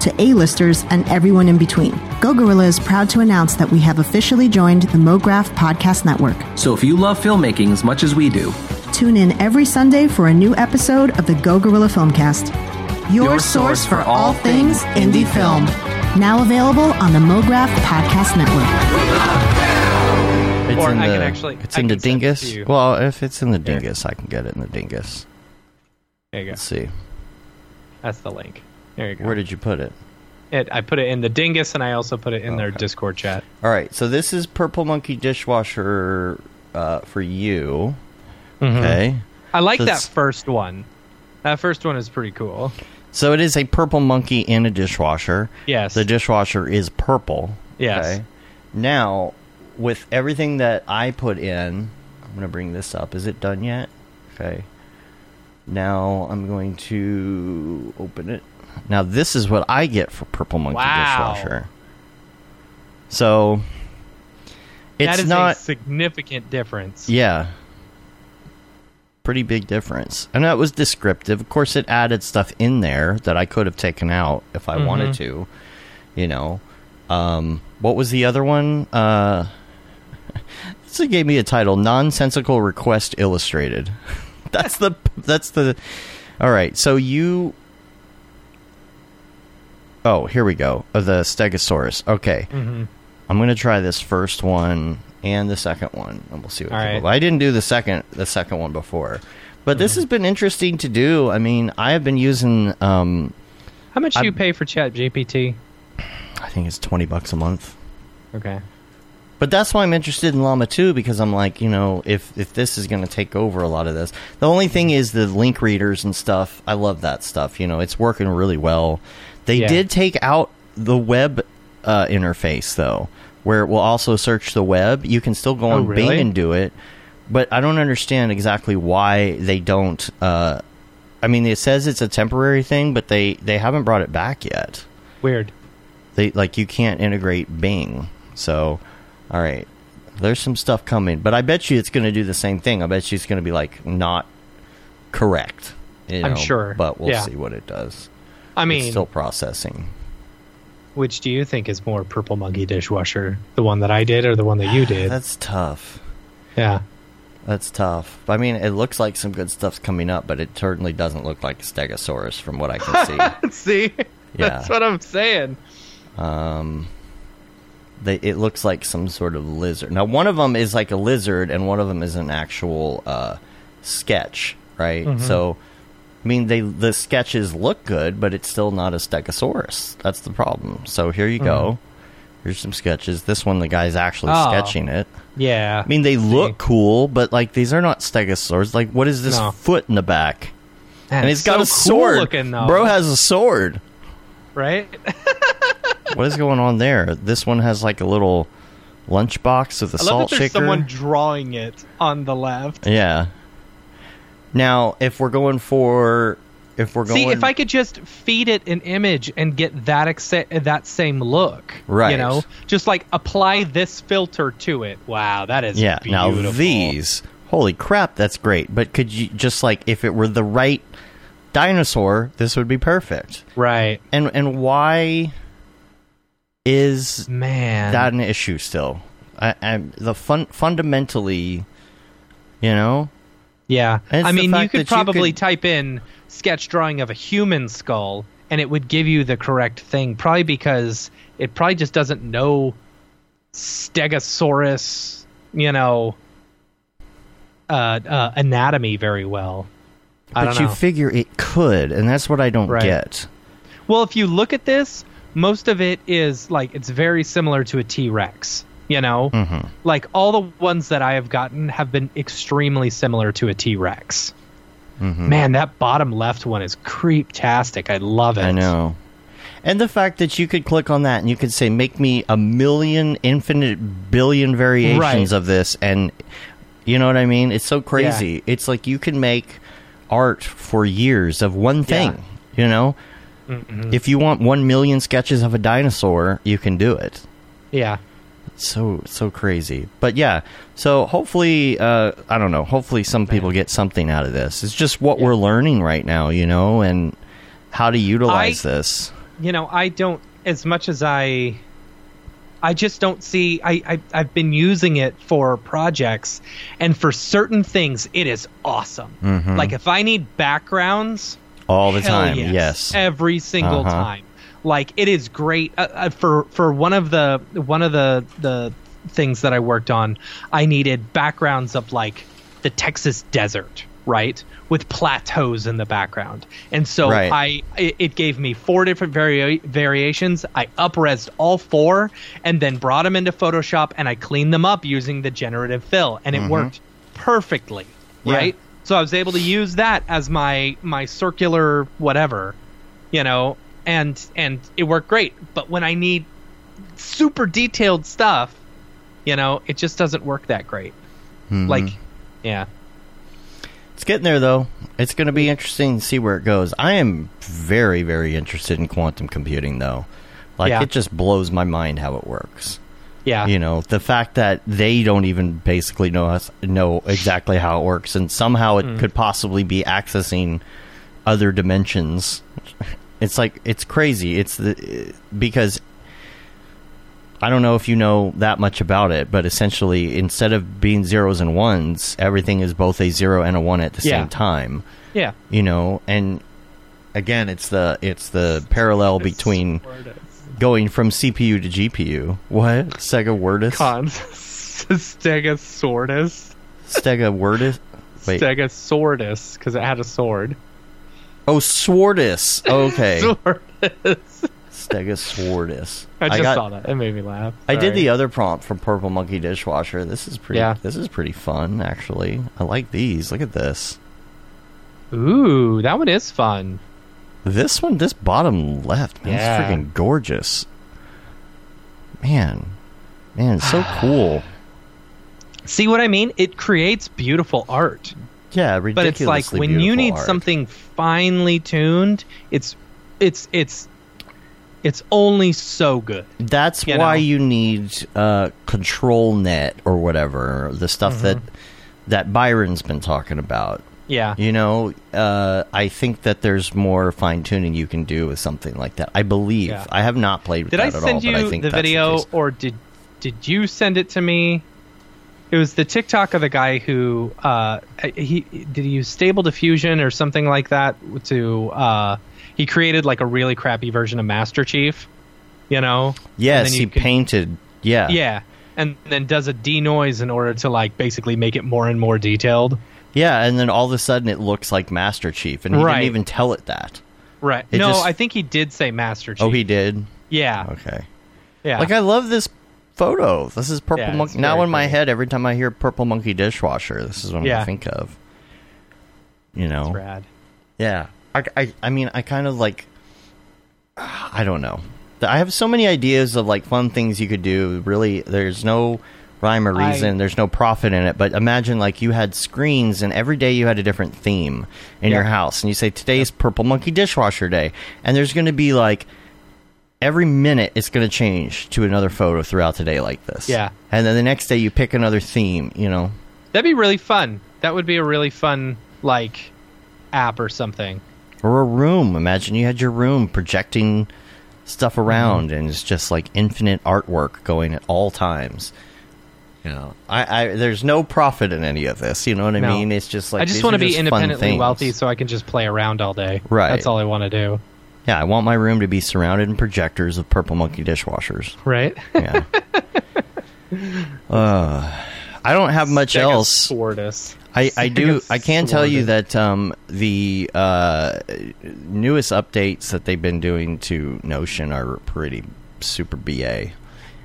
to A-listers and everyone in between. Go Gorilla is proud to announce that we have officially joined the MoGraph Podcast Network. So if you love filmmaking as much as we do, Tune in every Sunday for a new episode of the Go Gorilla Filmcast. Your, Your source for all things indie film. Now available on the MoGraph Podcast Network. It's Or in I the, can actually- It's I in the can send dingus. Well, if it's in the dingus, I can get it in the dingus. There you go. Let's see. That's the link. There you go. Where did you put it? it? I put it in the dingus, and I also put it in their Discord chat. All right, so this is Purple Monkey dishwasher uh, for you. Mm-hmm. Okay. I like So that first one. That first one is pretty cool. So it is a purple monkey in a dishwasher. Yes. The dishwasher is purple. Yes. Now, with everything that I put in, I'm going to bring this up. Is it done yet? Okay. Now I'm going to open it. Now this is what I get for purple monkey Wow. dishwasher. So it's that is not a significant difference. yeah. Pretty big difference. And that was descriptive. Of course, it added stuff in there that I could have taken out if I wanted to. You know. Um, what was the other one? Uh, *laughs* this gave me a title Nonsensical Request Illustrated. *laughs* that's the. That's the. All right. So you. Oh, here we go. Uh, the Stegosaurus. Okay. Mm-hmm. I'm gonna try this first one and the second one, and we'll see what. All people- right. I didn't do the second the second one before, but this Mm-hmm. has been interesting to do. I mean, I have been using. Um, How much do you pay for Chat GPT? I think it's twenty bucks a month. Okay. But that's why I'm interested in Llama 2 because I'm like, you know, if if this is going to take over a lot of this. The only thing is the link readers and stuff. I love that stuff. You know, it's working really well. They Yeah. did take out the web uh, interface though, where it will also search the web. You can still go Oh, on Bing and do it, but I don't understand exactly why they don't. Uh, I mean, it says it's a temporary thing, but they they haven't brought it back yet Weird. they like you can't integrate Bing. So, all right, there's some stuff coming, but I bet you it's going to do the same thing. I bet you it's going to be like not correct. you I'm know, sure. but we'll Yeah. see what it does. I mean, it's still processing. which do you think is more purple monkey dishwasher? The one that I did or the one that you did? That's tough. yeah. That's tough. I mean, it looks like some good stuff's coming up, but it certainly doesn't look like a Stegosaurus from what I can see. *laughs* See? Yeah. That's what I'm saying. Um, they it looks like some sort of lizard. Now, one of them is like a lizard, and one of them is an actual uh, sketch, right? Mm-hmm. So, I mean, they the sketches look good, but it's still not a Stegosaurus. That's the problem. So here you go. Here's some sketches. This one, the guy's actually Mm-hmm. Oh. sketching it. Yeah. I mean, they look cool, but like these are not Stegosaurs. Like, what is this No. foot in the back? Man, And he's it's got so a cool sword. looking though. Bro has a sword. right? *laughs* what is going on there? This one has like a little lunchbox with a I love salt that there's shaker. someone drawing it on the left. Yeah. Now, if we're going for, if we're going, See, if I could just feed it an image and get that that same look, Right. You know, just like apply this filter to it. Wow, that is yeah. Now these, holy crap, that's great. But could you just like, if it were the right dinosaur, this would be perfect. right, And and why is man, that an issue still? I, I the fun fundamentally, you know, yeah. I mean, you could that you probably could- type in sketch drawing of a human skull, and it would give you the correct thing. Probably because it probably just doesn't know Stegosaurus, you know, uh, uh, anatomy very well. I but you figure it could, and that's what I don't Right. get. Well, if you look at this, most of it is like it's very similar to a T Rex. You know, Mhm. like all the ones that I have gotten have been extremely similar to a T Rex. Mm-hmm. Man, that bottom left one is creep-tastic. I love it. I know. And the fact that you could click on that and you could say, make me a million, infinite, billion variations Right. of this. And you know what I mean? It's so crazy. It's like you can make art for years of one thing, you know? If you want one million sketches of a dinosaur, you can do it. Yeah. So so crazy but yeah so hopefully uh i don't know hopefully some people get something out of this it's just what we're learning right now you know and how to utilize I- this You know, I don't as much as I. I just don't see. I, I I've been using it for projects, and for certain things, it is awesome. Mm-hmm. Like if I need backgrounds, all the time yes. yes every single Uh-huh. time. Like it is great uh, uh, for for one of the one of the the things that I worked on. I needed backgrounds of like the Texas desert, right, with plateaus in the background, and so Right. I it, gave me four different vari- variations. I upresed all four and then brought them into Photoshop and I cleaned them up using the generative fill, and it worked perfectly, Yeah. right. So I was able to use that as my my circular whatever, you know, and and it worked great. But when I need super detailed stuff, you know, it just doesn't work that great. Mm-hmm. Like, yeah, it's getting there though it's going to be interesting to see where it goes i am very very interested in quantum computing though like Yeah. it just blows my mind how it works yeah, you know the fact that they don't even basically know us know exactly how it works and somehow it could possibly be accessing other dimensions it's like it's crazy it's the because i don't know if you know that much about it but essentially instead of being zeros and ones everything is both a zero and a one at the Yeah. same time yeah. you know and again it's the it's the parallel between going from cpu to gpu what sega wordus Cons Stegosaurus. Stega Wordus. Wait. Stegosaurus, because it had a sword. Oh, Swordus. Okay. *laughs* Swordus. Stegosaurus. I just got- saw that. It made me laugh. I did the other prompt from Purple Monkey Dishwasher. This is pretty. Yeah. This is pretty fun, actually. I like these. Look at this. Ooh, that one is fun. This one, this bottom left, man, Yeah. it's freaking gorgeous. Man, man, it's so cool. *sighs* See what I mean? It creates beautiful art. Yeah, ridiculously But it's like when you need art. something finely tuned, it's it's it's it's only so good. That's you why know? you need uh, control net or whatever the stuff Mm-hmm. that that Byron's been talking about. Yeah. You know, uh, I think that there's more fine tuning you can do with something like that. I believe. Yeah. I have not played with Did that I at all, send but I you think the video case. or did did you send it to me? It was the TikTok of the guy who uh he did he use stable diffusion or something like that to uh he created like a really crappy version of Master Chief, you know? Yes, he you could- painted. Yeah. Yeah. And then does a denoise in order to like basically make it more and more detailed. Yeah, and then all of a sudden it looks like Master Chief, and he Right. didn't even tell it that. Right. It no, just- I think he did say Master Chief. Oh, he did? Yeah. Okay. Yeah. Like, I love this photo. This is Purple Yeah, Monkey. Now in my head, every time I hear Purple Monkey Dishwasher, this is what Yeah. I think of. You know? Rad. Yeah. I, I, I mean, I kind of like. I don't know. I have so many ideas of like fun things you could do. Really, there's no rhyme or I- reason. There's no profit in it. But imagine like you had screens, and every day you had a different theme in your house, and you say today's Purple Monkey Dishwasher Day, and there's going to be like every minute it's going to change to another photo throughout the day like this. Yeah. and then the next day you pick another theme. You know, That'd be really fun. That would be a really fun like app or something. or a room. Imagine you had your room projecting stuff Mm-hmm. around, and it's just like infinite artwork going at all times. You know, I, I there's no profit in any of this. You know what I No. mean? It's just like I just want to be independently wealthy so I can just play around all day. Right. That's all I want to do. Yeah, I want my room to be surrounded in projectors of Purple Monkey dishwashers. Right? Yeah. *laughs* uh, I don't have much else. Stegosaurus. I, I do. I can tell you that um, the uh, newest updates that they've been doing to Notion are pretty super ba.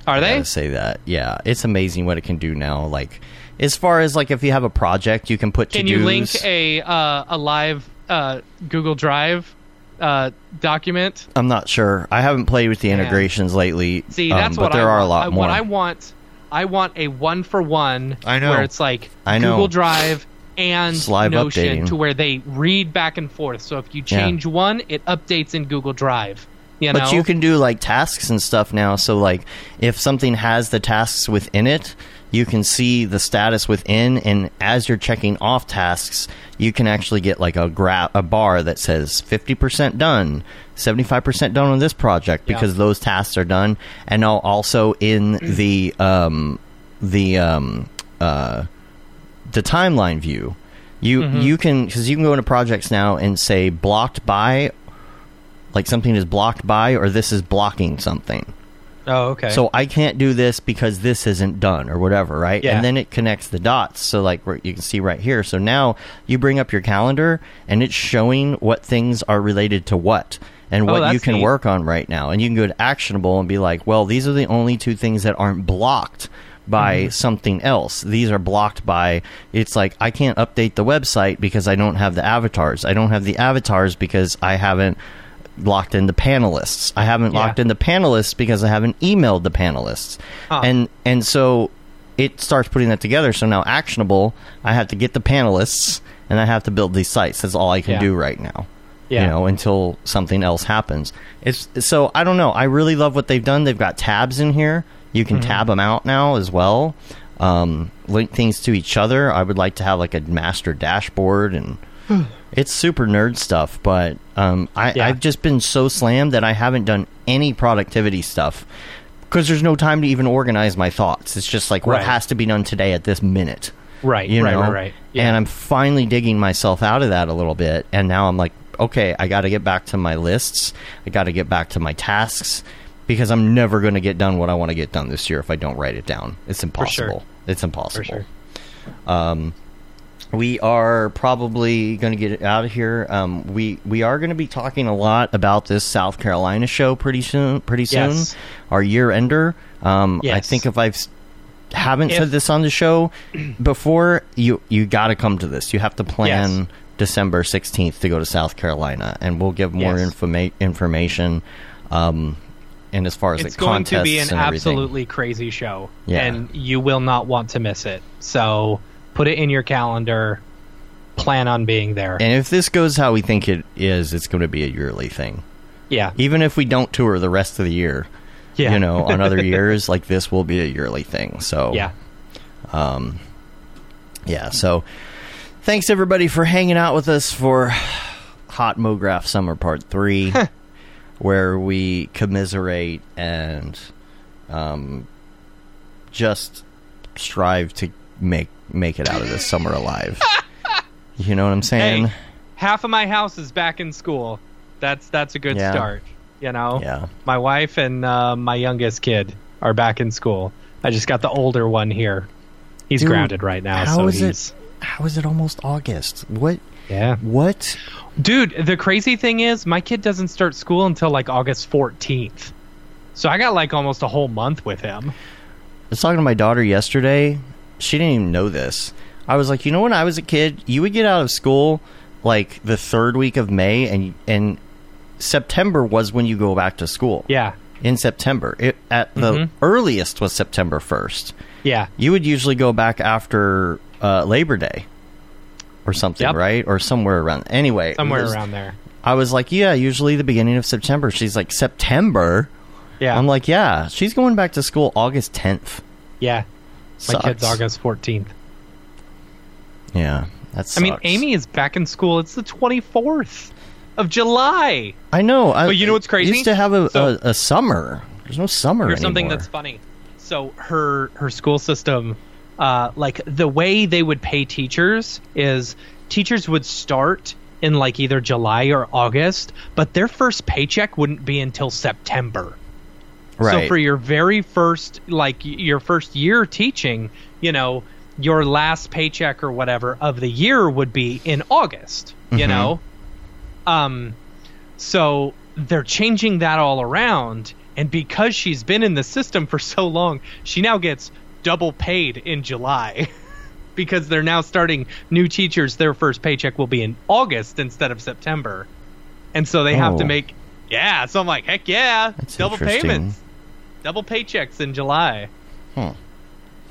Are I they? say that. Yeah, it's amazing what it can do now. Like as far as like if you have a project, you can put Can to-dos. you link a uh, a live uh, Google Drive uh, document? I'm not sure. I haven't played with the Yeah. integrations lately. See, um, that's but what there I are want. a lot I, more. What I want, I want a one for one. I know. where it's like I know. Google Drive and It's live Notion updating. to where they read back and forth. So if you Yeah. change one, it updates in Google Drive. You know, But you can do like tasks and stuff now. So like if something has the tasks within it, you can see the status within, and as you're checking off tasks, you can actually get like a gra- a bar that says fifty percent done, seventy five percent done on this project Yeah. because those tasks are done, and also in the um the um uh the timeline view. You Mm-hmm. you can because you can go into projects now and say blocked by like something is blocked by or this is blocking something. Oh, okay. So I can't do this because this isn't done or whatever, right? Yeah. And then it connects the dots. So like you can see right here. So now you bring up your calendar and it's showing what things are related to what and Oh, what you can neat. work on right now. And you can go to actionable and be like, well, these are the only two things that aren't blocked by Mm-hmm. something else. These are blocked by it's like I can't update the website because I don't have the avatars. I don't have the avatars because I haven't locked in the panelists. I haven't Yeah. locked in the panelists because I haven't emailed the panelists. Huh. And and so it starts putting that together. So now actionable, I have to get the panelists and I have to build these sites. That's all I can Yeah. do right now. Yeah. You know, until something else happens. It's so I don't know. I really love what they've done. They've got tabs in here. You can Mm-hmm. tab them out now as well. Um, link things to each other. I would like to have like a master dashboard and *sighs* *sighs* *sighs* it's super nerd stuff, but um, I, Yeah. I've just been so slammed that I haven't done any productivity stuff because there's no time to even organize my thoughts. It's just like what Right. has to be done today at this minute. right, You right, know? right, right. Yeah. And I'm finally digging myself out of that a little bit. And now I'm like, okay, I got to get back to my lists. I got to get back to my tasks because I'm never going to get done what I want to get done this year if I don't write it down. It's sure. impossible. It's impossible. for sure. We are probably going to get out of here. Um, we we are going to be talking a lot about this South Carolina show pretty soon. Pretty soon, Yes. our year ender. Um, I think if I've haven't If- said this on the show before, you you got to come to this. You have to plan Yes. December sixteenth to go to South Carolina, and we'll give more Yes. informa- information. Um, and as far as it's the going to be an absolutely crazy show Yeah. and you will not want to miss it so put it in your calendar plan on being there And if this goes how we think it is, it's going to be a yearly thing. yeah Even if we don't tour the rest of the year, yeah you know, on other *laughs* years, like this will be a yearly thing. So yeah Um, yeah. So thanks everybody for hanging out with us for Hot Mograph Summer Part Three, *laughs* where we commiserate and um, just strive to make make it out of this summer alive. you know what I'm saying? hey half of my house is back in school that's that's a good Yeah. start you know Yeah. my wife and uh, my youngest kid are back in school i just got the older one here he's Dude, grounded right now how so is it- How is it almost August? What? yeah What? Dude, the crazy thing is, my kid doesn't start school until like August 14th. So I got like almost a whole month with him. I was talking to my daughter yesterday. She didn't even know this. I was like, you know, when I was a kid, you would get out of school like the third week of May, and and September was when you go back to school. Yeah. in September. It, at the Mhm. earliest was September 1st. Yeah. You would usually go back after uh, Labor Day or something, Yep. right? Or somewhere around. Anyway, Somewhere was- around there. I was like, yeah, usually the beginning of September. She's like, September? Yeah. I'm like, yeah, she's going back to school August 10th. yeah. My kid's August 14th. Yeah, that's. I mean, Amy is back in school. It's the 24th of July. I know. I, But you know what's crazy? Used to have a, So- a, a summer. There's no summer Here's something that's funny. So her her school system, uh, like the way they would pay teachers is teachers would start in like either July or August, but their first paycheck wouldn't be until September. Right. So for your very first like your first year teaching, you know, your last paycheck or whatever of the year would be in August, you Mhm. know? Um so they're changing that all around and because she's been in the system for so long, she now gets double paid in July. *laughs* because they're now starting new teachers their first paycheck will be in August instead of September. And so they have to Oh. make yeah, so I'm like, heck yeah, That's double payments double paychecks in July. Hmm.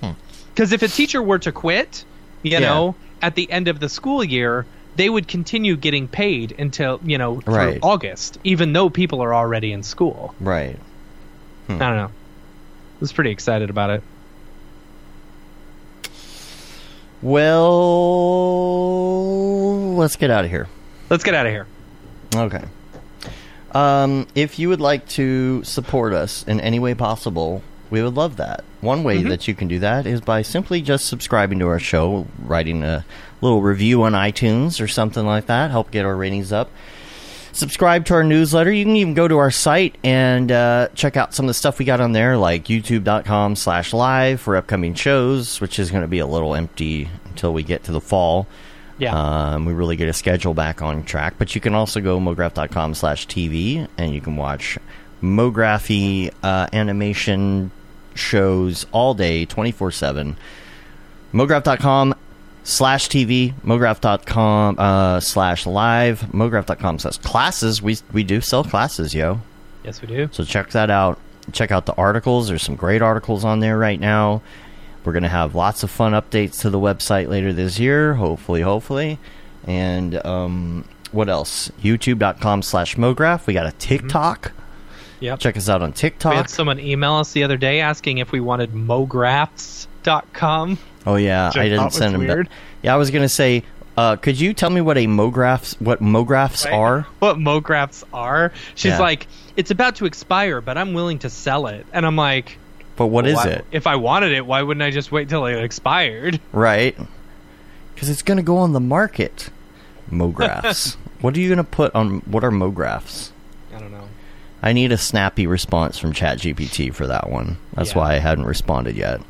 Hmm. Because if a teacher were to quit, you Yeah. know, at the end of the school year, they would continue getting paid until you know through Right. August, even though people are already in school. right. I don't know. I was pretty excited about it. Well, let's get out of here. Let's get out of here. Okay. Um, if you would like to support us in any way possible, we would love that. One way Mm-hmm. that you can do that is by simply just subscribing to our show, writing a little review on iTunes or something like that, help get our ratings up. Subscribe to our newsletter. You can even go to our site and uh, check out some of the stuff we got on there, like youtube.com slash live for upcoming shows, which is going to be a little empty until we get to the fall. Yeah. Um, we really get a schedule back on track. But you can also go mograph.com slash TV and you can watch Mography uh, animation shows all day, 24 7. Mograph.com slash TV, mograph.com uh, slash live, mograph.com slash classes. We, we do sell classes, yo. yes, we do. So check that out. Check out the articles. There's some great articles on there right now. We're going to have lots of fun updates to the website later this year, hopefully, hopefully. And um, what else? YouTube.com slash Mograph. We got a TikTok. Yep. Check us out on We TikTok. had someone email us the other day asking if we wanted mographs.com. Oh, yeah. I didn't send him weird. Yeah, I was going to say, uh, could you tell me what a Mographs, what Mographs Right? are? What mographs are. She's Yeah. like, it's about to expire, but I'm willing to sell it. And I'm like, But what is why- it? If I wanted it, why wouldn't I just wait till it expired? *laughs* Right. Because it's going to go on the market. Mographs. *laughs* what are you going to put on, what are Mographs? I don't know. I need a snappy response from ChatGPT for that one. That's Yeah. why I hadn't responded yet.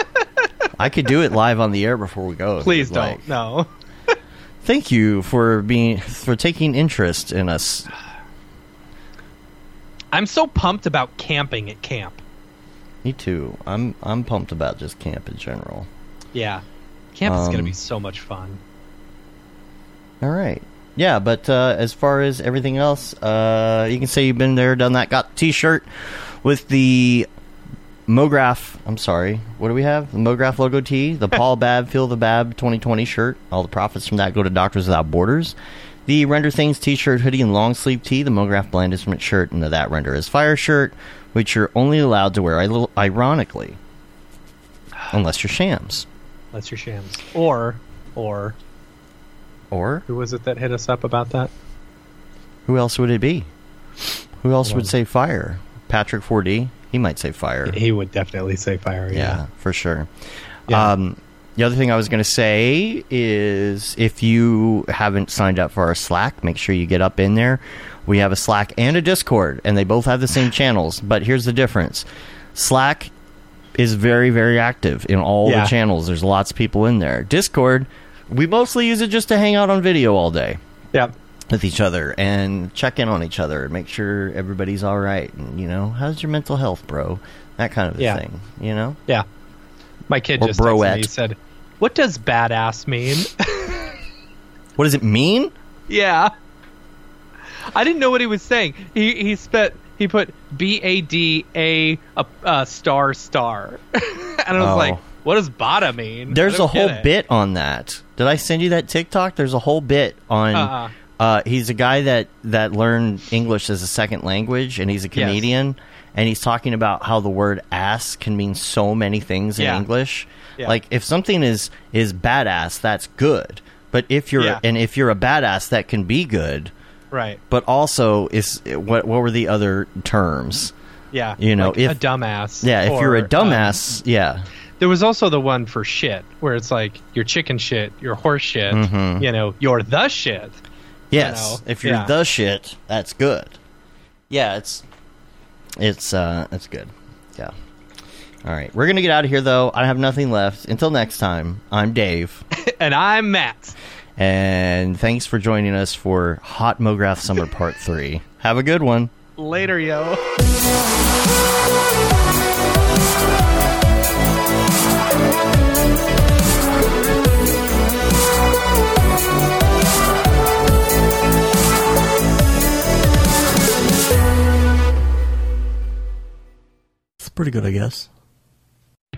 *laughs* I could do it live on the air before we go. Please don't. like. No. Thank you for being for taking interest in us. I'm so pumped about camping at camp. Me too. I'm I'm pumped about just camp in general. Yeah. Camp is going to Um, be so much fun. All right. Yeah, but uh, as far as everything else, uh, you can say you've been there, done that, got T-shirt with the Mograph. I'm sorry. What do we have? The Mograph logo tee, the *laughs* Paul Babb Feel the Babb 2020 shirt. All the profits from that go to Doctors Without Borders. The Render Things T-shirt, hoodie, and long sleeve tee. The Mograph Blind Instrument shirt, and the That Render is Fire shirt, which you're only allowed to wear, ironically, unless you're shams. That's your shams. Or, or, Or who was it that hit us up about that? Who else would it be? Who else would say fire? Patrick 4D? He might say fire. He would definitely say fire. yeah, Yeah. for sure. Yeah. Um, the other thing I was going to say is if you haven't signed up for our Slack, make sure you get up in there. We have a Slack and a Discord, and they both have the same *laughs* channels. But here's the difference Slack is very, very active in all Yeah. the channels. There's lots of people in there. Discord, we mostly use it just to hang out on video all day Yeah. with each other and check in on each other and make sure everybody's all right. And you know, how's your mental health, bro? That kind of a Yeah. thing. You know, Yeah. My kid Or just texted me. He said, "What does badass mean?" *laughs* what does it mean? yeah. I didn't know what he was saying. He he spent he put B A D A star star, *laughs* and I was Oh. like, "What does bada mean?" There's a whole bit on that. Did I send you that TikTok? There's a whole bit on. Uh-uh. Uh, he's a guy that that learned English as a second language, and he's a comedian. And he's talking about how the word "ass" can mean so many things in Yeah. English. Yeah. Like if something is is badass, that's good. But if you're Yeah. and if you're a badass, that can be good. right? But also, is what what were the other terms? Yeah, You know, like if- a dumbass. Yeah, if you're a or, um, dumbass, yeah, there was also the one for shit, where it's like you're chicken shit, you're horse shit, you know, you're the shit. Yes, know, if you're yeah. the shit, that's good. Yeah, it's it's uh it's good. Yeah. All right, we're gonna get out of here though. I have nothing left. Until next time, I'm Dave, *laughs* And I'm Matt. and thanks for joining us for Hot Mograph Summer Part *laughs* Three. Have a good one. Later, yo. It's pretty good, I guess.